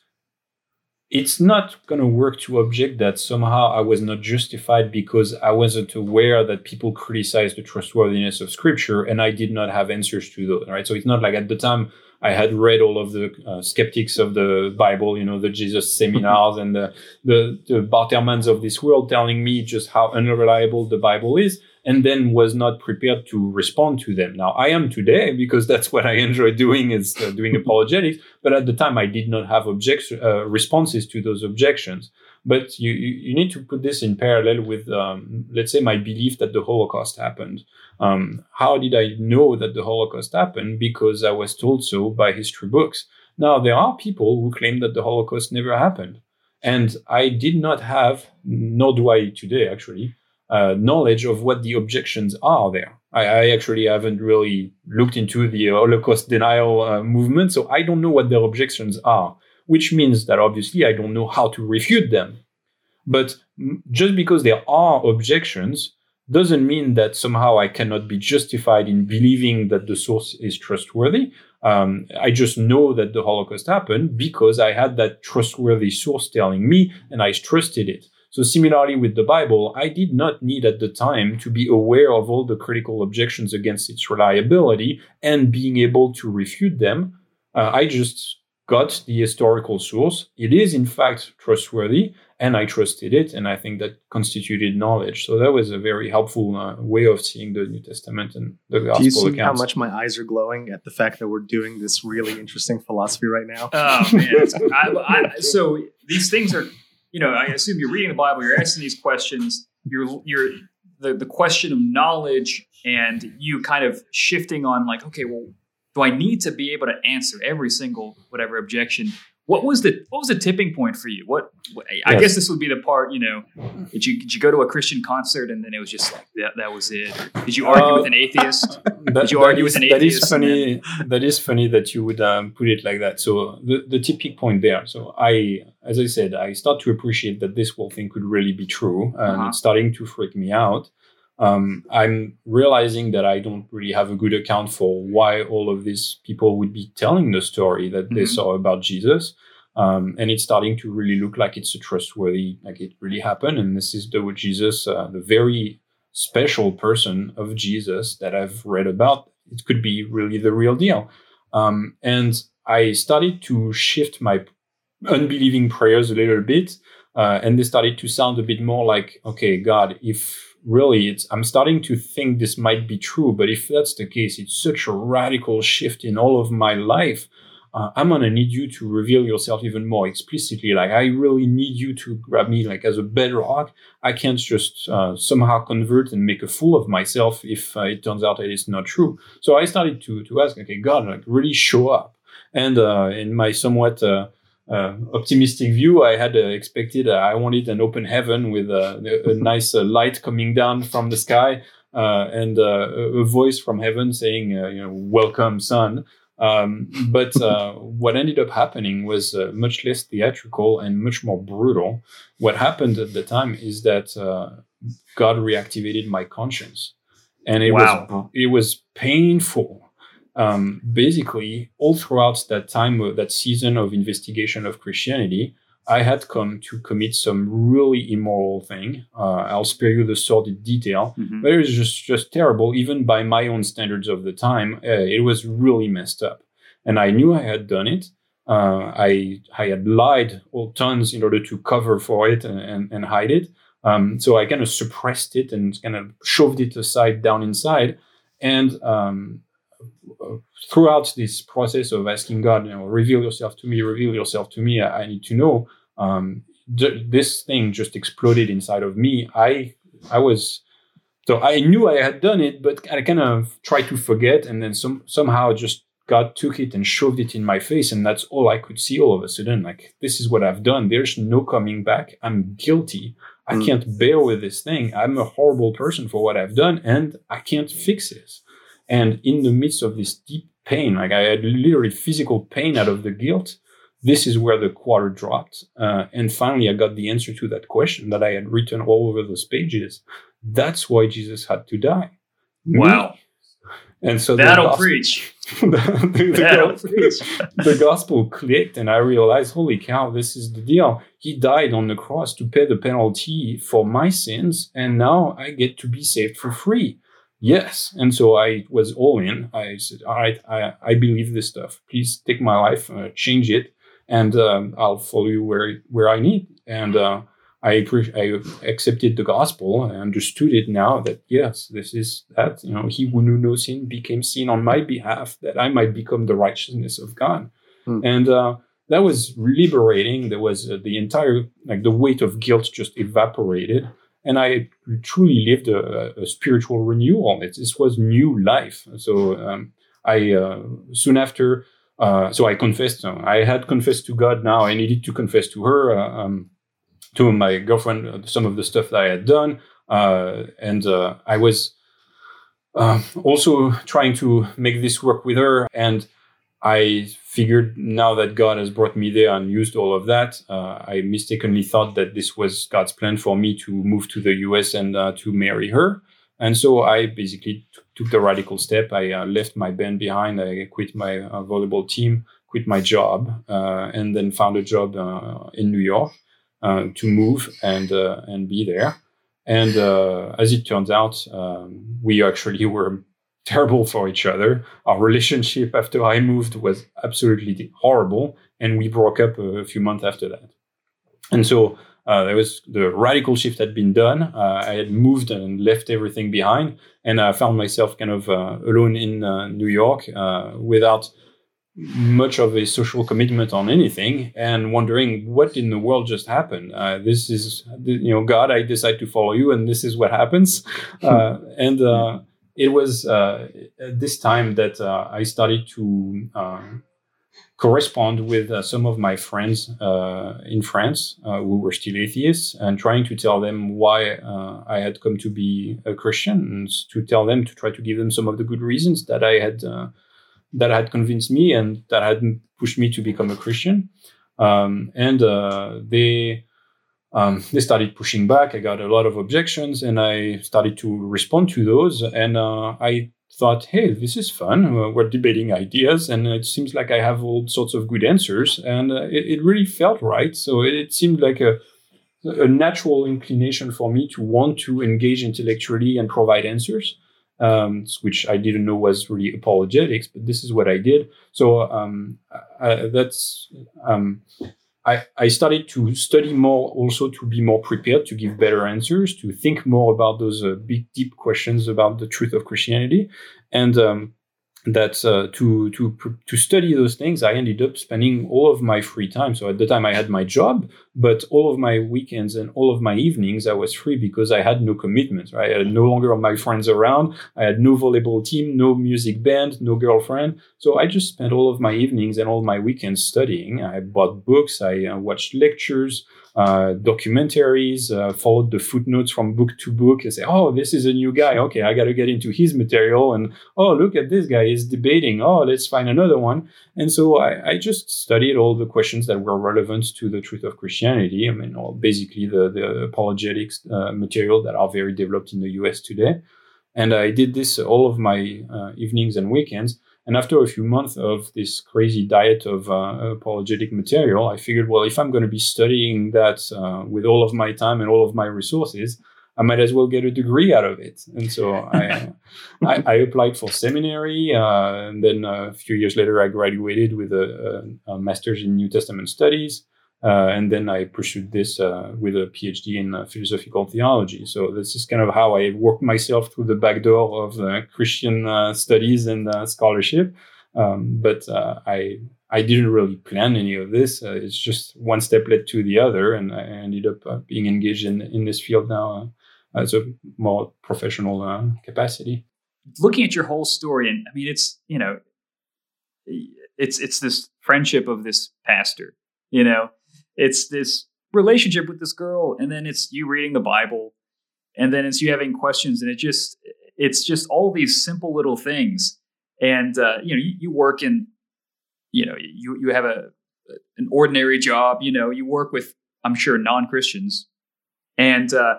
it's not going to work to object that somehow I was not justified because I wasn't aware that people criticize the trustworthiness of Scripture and I did not have answers to those. Right, so it's not like at the time I had read all of the uh, skeptics of the Bible, you know, the Jesus seminars and the, the, the Bart Ehrmans of this world telling me just how unreliable the Bible is, and then was not prepared to respond to them. Now I am today because that's what I enjoy doing is uh, doing apologetics. But at the time, I did not have objection uh, responses to those objections. But you, you need to put this in parallel with, um, let's say, my belief that the Holocaust happened. Um, how did I know that the Holocaust happened? Because I was told so by history books. Now, there are people who claim that the Holocaust never happened. And I did not have, nor do I today actually, uh, knowledge of what the objections are there. I, I, actually haven't really looked into the Holocaust denial uh, movement, so I don't know what their objections are, which means that obviously I don't know how to refute them. But just because there are objections doesn't mean that somehow I cannot be justified in believing that the source is trustworthy. Um, I just know that the Holocaust happened because I had that trustworthy source telling me and I trusted it. So similarly with the Bible, I did not need at the time to be aware of all the critical objections against its reliability and being able to refute them. Uh, I just got the historical source. It is in fact trustworthy and I trusted it, and I think that constituted knowledge. So that was a very helpful uh, way of seeing the New Testament and the Gospel Do you see accounts. how much my eyes are glowing at the fact that we're doing this really interesting philosophy right now? Oh man! I, I, so these things are, you know, I assume you're reading the Bible, you're asking these questions, you're you're the the question of knowledge, and you kind of shifting on like, okay, well, do I need to be able to answer every single whatever objection? What was the what was the tipping point for you? What I yes. guess this would be the part you know. Did you did you go to a Christian concert and then it was just like that, that was it? Did you argue uh, with an atheist? That, did you argue is, with an atheist? That is funny. that is funny that you would um, put it like that. So the the tipping point there. So I, as I said, I start to appreciate that this whole thing could really be true, and uh-huh. it's starting to freak me out um, I'm realizing that I don't really have a good account for why all of these people would be telling the story that mm-hmm. they saw about Jesus. Um, and it's starting to really look like it's a trustworthy, like it really happened. And this is the Jesus, uh, the very special person of Jesus that I've read about. It could be really the real deal. Um, and I started to shift my unbelieving prayers a little bit. Uh, and they started to sound a bit more like, okay, God, if really it's i'm starting to think this might be true but if that's the case it's such a radical shift in all of my life uh, i'm gonna need you to reveal yourself even more explicitly. Like i really need you to grab me like as a bedrock. I can't just uh, somehow convert and make a fool of myself if uh, it turns out that it's not true. So i started to to ask okay god like really show up. And uh, in my somewhat uh, uh, optimistic view, I had uh, expected. Uh, I wanted an open heaven with a, a nice uh, light coming down from the sky uh, and uh, a voice from heaven saying, "You know, welcome, son." Um, but what ended up happening was much less theatrical and much more brutal. What happened at the time is that God reactivated my conscience, and it wow. was it was painful um, basically all throughout that time, uh, that season of investigation of Christianity, I had come to commit some really immoral thing. Uh, I'll spare you the sordid detail, mm-hmm. but it was just just terrible, even by my own standards of the time. Uh, it was really messed up, and I knew I had done it. Uh, I I had lied all tons in order to cover for it and, and, and hide it. Um, so I kind of suppressed it and kind of shoved it aside down inside. And um, throughout this process of asking God, you know, reveal yourself to me, reveal yourself to me, I, I need to know. Um, th- this thing just exploded inside of me. I I was so I knew I had done it, but I kind of tried to forget, and then some somehow just God took it and shoved it in my face, and that's all I could see all of a sudden. Like this is what I've done. There's no coming back. I'm guilty. I Mm. can't bear with this thing. I'm a horrible person for what I've done, and I can't fix this. And in the midst of this deep pain, like I had literally physical pain out of the guilt, this is where the quarter dropped. Uh, and finally, I got the answer to that question that I had written all over those pages. That's why Jesus had to die. Me. Wow. And so That'll gospel- preach. the, the- the That'll gospel- preach. the gospel clicked and I realized, holy cow, this is the deal. He died on the cross to pay the penalty for my sins, and now I get to be saved for free. Yes. And so I was all in. I said, all right, I, I believe this stuff. Please take my life, uh, change it, and um, I'll follow you where, where I need. And uh, I, appre- I accepted the gospel. I understood it now that, yes, this is that. You know, he who knew no sin became sin on my behalf that I might become the righteousness of God. Hmm. And uh, that was liberating. There was uh, the entire, like the weight of guilt just evaporated. And I truly lived a, a spiritual renewal. It, this was new life. So um, I, uh, soon after, uh, so I confessed. uh, I had confessed to God. Now I needed to confess to her, uh, um, to my girlfriend, uh, some of the stuff that I had done. Uh, and I was uh, also trying to make this work with her. And I figured now that God has brought me there and used all of that, uh, I mistakenly thought that this was God's plan for me to move to the US and uh, to marry her. And so I basically t- took the radical step. I uh, left my band behind. I quit my uh, volleyball team, quit my job, uh, and then found a job uh, in New York uh, to move and and be there. And uh, as it turns out, um, we actually were terrible for each other. Our relationship after I moved was absolutely horrible, and we broke up a few months after that. And so uh, there was the radical shift had been done. Uh, I had moved and left everything behind, and I found myself kind of uh, alone in uh, New York uh, without much of a social commitment on anything, and wondering what in the world just happened. Uh, this is, you know, God, I decide to follow you, and this is what happens. Uh, and uh, it was uh, at this time that uh, I started to uh, correspond with uh, some of my friends uh, in France uh, who were still atheists and trying to tell them why uh, I had come to be a Christian and to tell them to try to give them some of the good reasons that I had that had convinced me and that had pushed me to become a Christian. Um, and they um, they started pushing back. I got a lot of objections, and I started to respond to those. And uh, I thought, hey, this is fun. Uh, we're debating ideas, and it seems like I have all sorts of good answers, and uh, it, it really felt right. So it, it seemed like a a natural inclination for me to want to engage intellectually and provide answers, um, which I didn't know was really apologetics, but this is what I did. So um, I, that's um, I, I started to study more, also to be more prepared to give better answers, to think more about those uh, big, deep questions about the truth of Christianity, and um, that uh, to to to study those things, I ended up spending all of my free time. So at the time, I had my job, but all of my weekends and all of my evenings, I was free because I had no commitments. Right, I had no longer my friends around. I had no volleyball team, no music band, no girlfriend. So I just spent all of my evenings and all my weekends studying. I bought books, I uh, watched lectures, uh, documentaries, uh, followed the footnotes from book to book. I say, oh, this is a new guy. Okay, I got to get into his material. And oh, look at this guy is debating. Oh, let's find another one. And so I, I just studied all the questions that were relevant to the truth of Christianity. I mean, all basically the, the apologetics uh, material that are very developed in the US today. And I did this all of my uh, evenings and weekends. And after a few months of this crazy diet of uh, apologetic material, I figured, well, if I'm going to be studying that uh, with all of my time and all of my resources, I might as well get a degree out of it. And so I, I, I, applied for seminary. Uh, and then a few years later, I graduated with a, a, a, master's in New Testament studies. Uh, and then I pursued this uh, with a PhD in uh, philosophical theology. So this is kind of how I worked myself through the back door of uh, Christian uh, studies and uh, scholarship. Um, but I I didn't really plan any of this. it's just one step led to the other, and I ended up being engaged in in this field now as a more professional capacity. Looking at your whole story, and I mean, it's you know, it's it's this friendship of this pastor, you know it's this relationship with this girl and then it's you reading the bible and then it's you having questions and it just it's just all these simple little things. And uh, you know you, you, work in you know you you have a an ordinary job you know you work with i'm sure non-christians. And uh,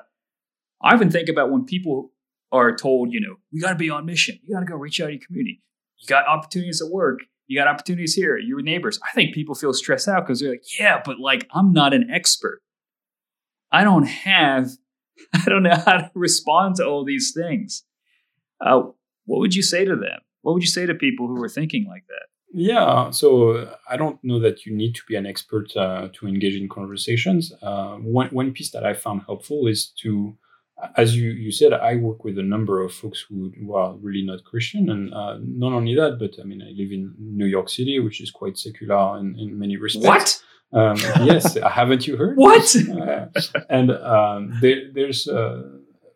i often think about when people are told you know we got to be on mission. You got to go reach out to your community. You got opportunities at work you got opportunities here, your neighbors. I think people feel stressed out because they're like, yeah, but like I'm not an expert. I don't have, I don't know how to respond to all these things. Uh, what would you say to them? What would you say to people who are thinking like that? Yeah, so I don't know that you need to be an expert uh, to engage in conversations. Uh, one, one piece that I found helpful is to as you, you said, I work with a number of folks who, who are really not Christian. And uh, not only that, but I mean, I live in New York City, which is quite secular in, in many respects. What? Um, yes, haven't you heard? What? Uh, and um, there, there's uh,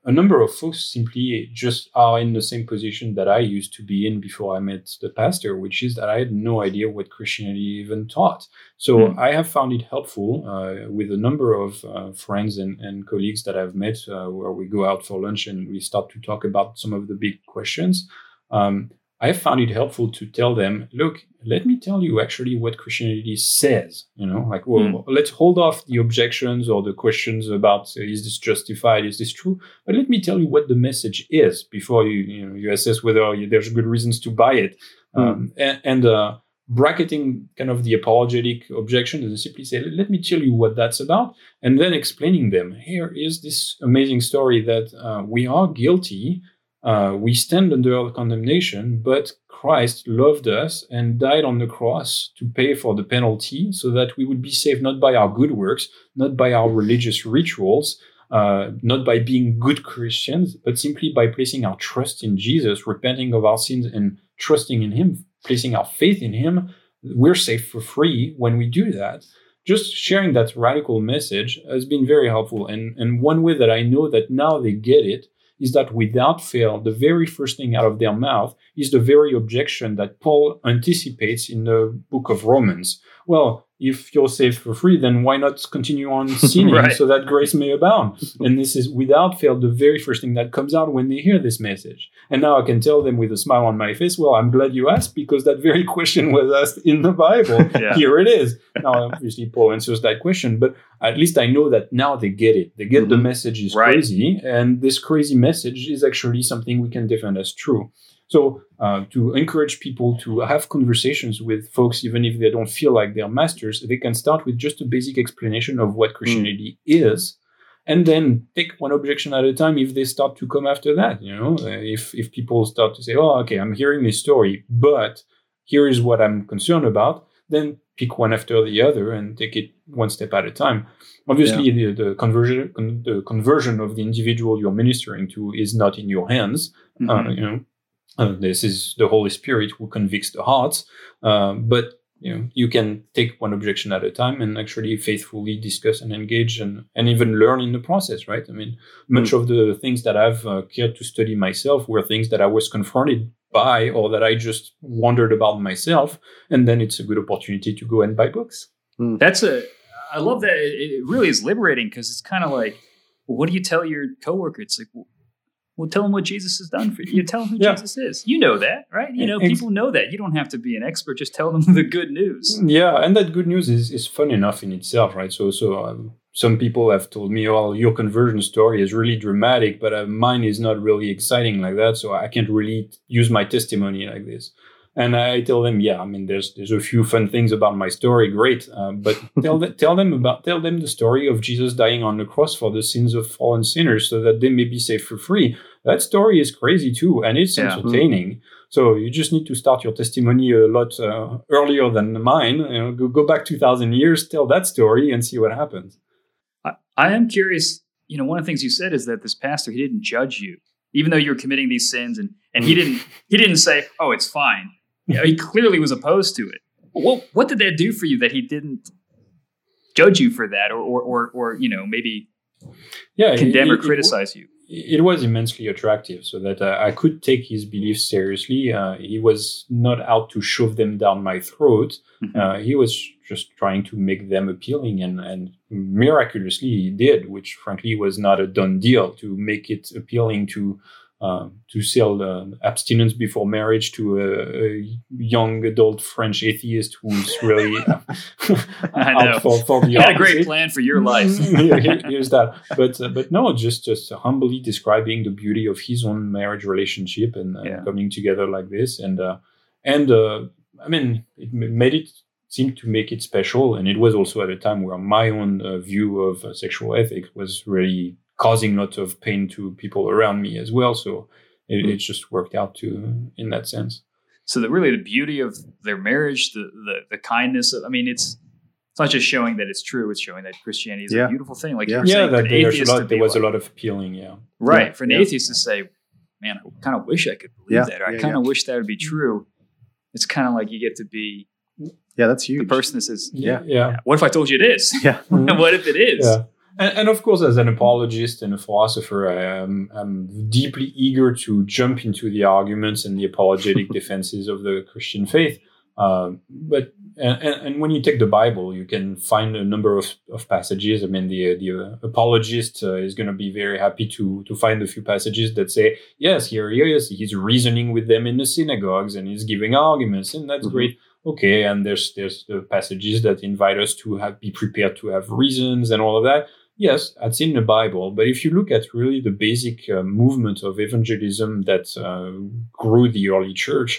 a number of folks simply just are in the same position that I used to be in before I met the pastor, which is that I had no idea what Christianity even taught. So mm. I have found it helpful uh, with a number of uh, friends and, and, colleagues that I've met uh, where we go out for lunch and we start to talk about some of the big questions. Um, I found it helpful to tell them, look, let me tell you actually what Christianity says. You know, like, well, mm. let's hold off the objections or the questions about uh, is this justified, is this true? But let me tell you what the message is before you you, know, you assess whether you, there's good reasons to buy it. Mm. Um, and, and uh, bracketing kind of the apologetic objections and simply say, let me tell you what that's about, and then explaining them. Here is this amazing story that uh, we are guilty uh, we stand under condemnation, but Christ loved us and died on the cross to pay for the penalty so that we would be saved not by our good works, not by our religious rituals, uh, not by being good Christians, but simply by placing our trust in Jesus, repenting of our sins and trusting in Him, placing our faith in Him. We're saved for free when we do that. Just sharing that radical message has been very helpful. And, and one way that I know that now they get it is that without fail, the very first thing out of their mouth is the very objection that Paul anticipates in the book of Romans. Well, if you're saved for free, then why not continue on sinning right. so that grace may abound? And this is without fail the very first thing that comes out when they hear this message. And now I can tell them with a smile on my face, well, I'm glad you asked because that very question was asked in the Bible. Yeah. Here it is. Now, obviously, Paul answers that question, but at least I know that now they get it. They get mm-hmm. the message is right. crazy, and this crazy message is actually something we can defend as true. So uh, to encourage people to have conversations with folks, even if they don't feel like they're masters, they can start with just a basic explanation of what Christianity mm. is, and then take one objection at a time. If they start to come after that, you know, uh, if if people start to say, "Oh, okay, I'm hearing this story, but here is what I'm concerned about," then pick one after the other and take it one step at a time. Obviously, yeah. the, the, conversion the conversion of the individual you're ministering to is not in your hands. Uh, mm-hmm. Uh, you know, uh, this is the Holy Spirit who convicts the hearts. Uh, but you know, you can take one objection at a time and actually faithfully discuss and engage and, and even learn in the process, right? I mean, much mm. of the things that I've uh, cared to study myself were things that I was confronted by or that I just wondered about myself. And then it's a good opportunity to go and buy books. Mm. That's a, I love that. It really is liberating because it's kind of like, what do you tell your coworker? It's like, well, tell them what Jesus has done for you. You tell them who yeah. Jesus is. You know that, right? You know, people know that. You don't have to be an expert. Just tell them the good news. Yeah, and that good news is, is fun enough in itself, right? So, so um, some people have told me, "Oh, your conversion story is really dramatic, but uh, mine is not really exciting like that. So I can't really use my testimony like this." And I tell them, yeah, I mean, there's there's a few fun things about my story, great, uh, but tell them tell them about tell them the story of Jesus dying on the cross for the sins of fallen sinners, so that they may be saved for free. that story is crazy too, and it's Yeah. entertaining. So you just need to start your testimony a lot uh, earlier than mine. You know, go, go back two thousand years, tell that story, and see what happens. I, I am curious. You know, one of the things you said is that this pastor he didn't judge you, even though you were committing these sins, and and he didn't he didn't say, "Oh, it's fine." You know, he clearly was opposed to it. What what did that do for you that he didn't judge you for that, or or or, or you know maybe Yeah, condemn it- or it- criticize you? it was immensely attractive so that uh, I could take his beliefs seriously. Uh, he was not out to shove them down my throat. Mhm. Uh, he was just trying to make them appealing, and, and miraculously he did, which frankly was not a done deal to make it appealing to. Uh, to sell uh, abstinence before marriage to a, a young adult French atheist who's really I out for, for the He had a great plan for your life. Here- here- here's that. But uh, but no, just just humbly describing the beauty of his own marriage relationship and, and Yeah. coming together like this, and uh, and uh, I mean, it made it seem to make it special, and it was also at a time where my own uh, view of uh, sexual ethics was really causing lots of pain to people around me as well. So it, hmm. it just worked out to in that sense. So the really the beauty of their marriage, the the, the kindness. Of, I mean, it's it's not just showing that it's true; it's showing that Christianity is Yeah. a beautiful thing. Like Yeah. Yeah, that an there's a lot, there be was a lot of appealing. Yeah. right Yeah, for an yeah. atheist to say, "Man, I kind of wish I could believe Yeah, that," or "I kind of wish that would be mm. true." It's kind of like you get to be Yeah, that's you. the person that says, Yeah. Yeah. "What if I told you it is? Yeah. what if it is?" Yeah. And, and of course, as an apologist and a philosopher, I am I'm deeply eager to jump into the arguments and the apologetic defenses of the Christian faith. Um, but and, and, when you take the Bible, you can find a number of, of passages. I mean, the the uh, apologist uh, is going to be very happy to to find a few passages that say, yes, here he is. He's reasoning with them in the synagogues and he's giving arguments, and that's Mhm. great okay and there's there's the passages that invite us to have be prepared to have reasons and all of that yes that's in the bible but if you look at really the basic uh, movement of evangelism that uh, grew the early church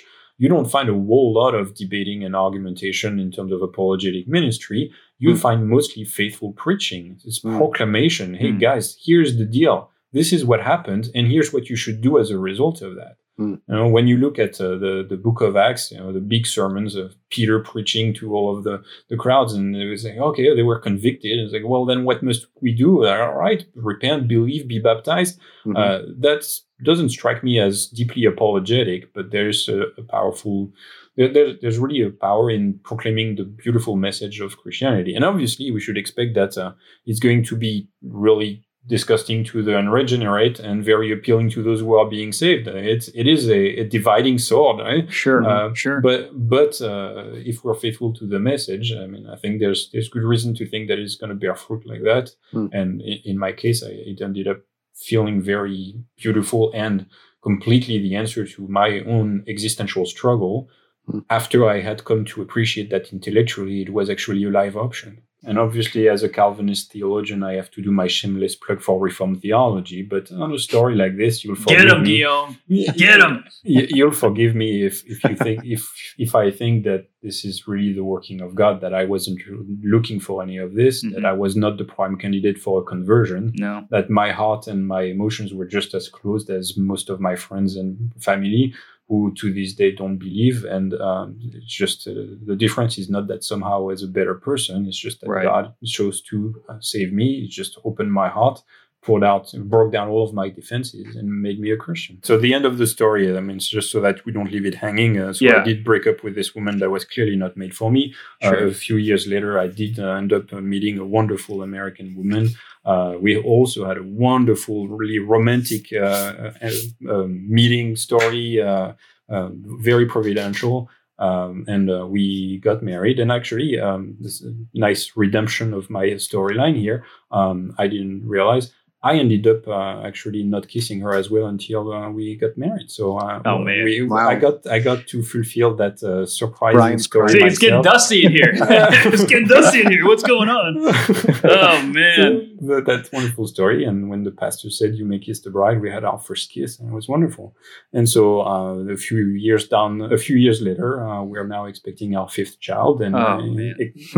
you don't find a whole lot of debating and argumentation in terms of apologetic ministry you Mm. find mostly faithful preaching it's Mm. proclamation hey Mm. guys here's the deal this is what happened and here's what you should do as a result of that you know, when you look at uh, the the book of Acts, you know, the big sermons of Peter preaching to all of the, the crowds, and they were saying, okay, they were convicted. It's like, well, then what must we do? All right, repent, believe, be baptized. Mhm. Uh, that doesn't strike me as deeply apologetic, but there's a, a powerful, there, there, there's really a power in proclaiming the beautiful message of Christianity. And obviously, we should expect that uh, it's going to be really disgusting to the unregenerate and very appealing to those who are being saved. It's it is a, a dividing sword, right? Sure, Uh, sure. But but uh, if we're faithful to the message, I mean, I think there's there's good reason to think that it's going to bear fruit like that. Hmm. And in, in my case, I, it ended up feeling very beautiful and completely the answer to my own existential struggle. Hmm. After I had come to appreciate that intellectually, it was actually a live option. And obviously, as a Calvinist theologian, I have to do my shameless plug for Reformed theology. But on a story like this, you'll forgive Get him, me. Guillaume. Get him. You- You'll forgive me if, if you think if if I think that this is really the working of God, that I wasn't looking for any of this, Mhm. that I was not the prime candidate for a conversion, No. that my heart and my emotions were just as closed as most of my friends and family who to this day don't believe. And um, it's just uh, the difference is not that somehow as a better person, it's just that Right. God chose to uh, save me. It just opened my heart. Poured out, broke down all of my defenses, and made me a Christian. So the end of the story, I mean, it's just so that we don't leave it hanging. Uh, so Yeah. I did break up with this woman that was clearly not made for me. Sure. Uh, a few years later, I did uh, end up uh, meeting a wonderful American woman. Uh, we also had a wonderful, really romantic uh, uh, um, meeting story, uh, uh, very providential. Um, and uh, we got married. And actually, um, this is a nice redemption of my storyline here. Um, I didn't realize I ended up uh, actually not kissing her as well until uh, we got married. So, uh, Oh, man. we, Wow. I got I got to fulfill that uh, surprising Brian's story. See, it's getting dusty in here. it's getting dusty in here. What's going on? Oh man. So, that, that wonderful story. And when the pastor said, "You may kiss the bride," we had our first kiss, and it was wonderful. And so, uh, a few years down, a few years later, uh, we are now expecting our fifth child, and Oh, uh,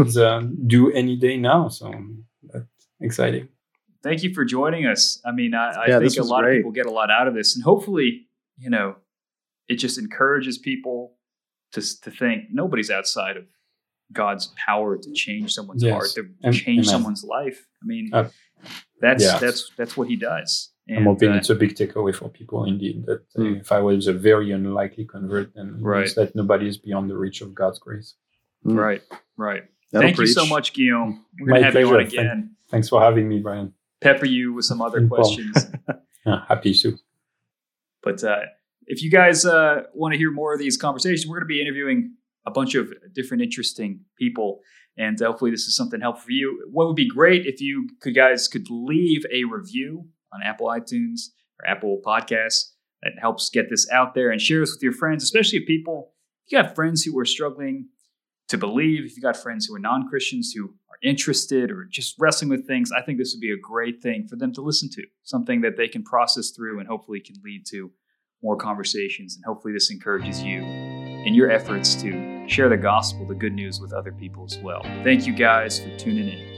it's uh, due any day now. So that's exciting. Thank you for joining us. I mean, I, I Yeah, think a lot great. of people get a lot out of this, and hopefully, you know, it just encourages people to to think nobody's outside of God's power to change someone's Yes. heart, to Am- change amen. someone's life. I mean, Uh, that's yeah. that's that's what He does. I'm hoping uh, it's a big takeaway for people indeed. That uh, Mm. if I was a very unlikely convert, then Right. means that nobody is beyond the reach of God's grace. Mm. right, right. That'll Thank you so much, Guillaume. We're My gonna have you on pleasure. again. Thanks for having me, Brian. Pepper you with some other questions. Yeah, happy to. But uh, if you guys uh, want to hear more of these conversations, we're going to be interviewing a bunch of different interesting people, and hopefully this is something helpful for you. What would be great if you could guys could leave a review on Apple iTunes or Apple Podcasts. That helps get this out there and share this with your friends, especially if people. You got friends who are struggling to believe, if you've got friends who are non Christians who are interested or just wrestling with things, I think this would be a great thing for them to listen to, something that they can process through and hopefully can lead to more conversations. And hopefully, this encourages you in your efforts to share the gospel, the good news with other people as well. Thank you guys for tuning in.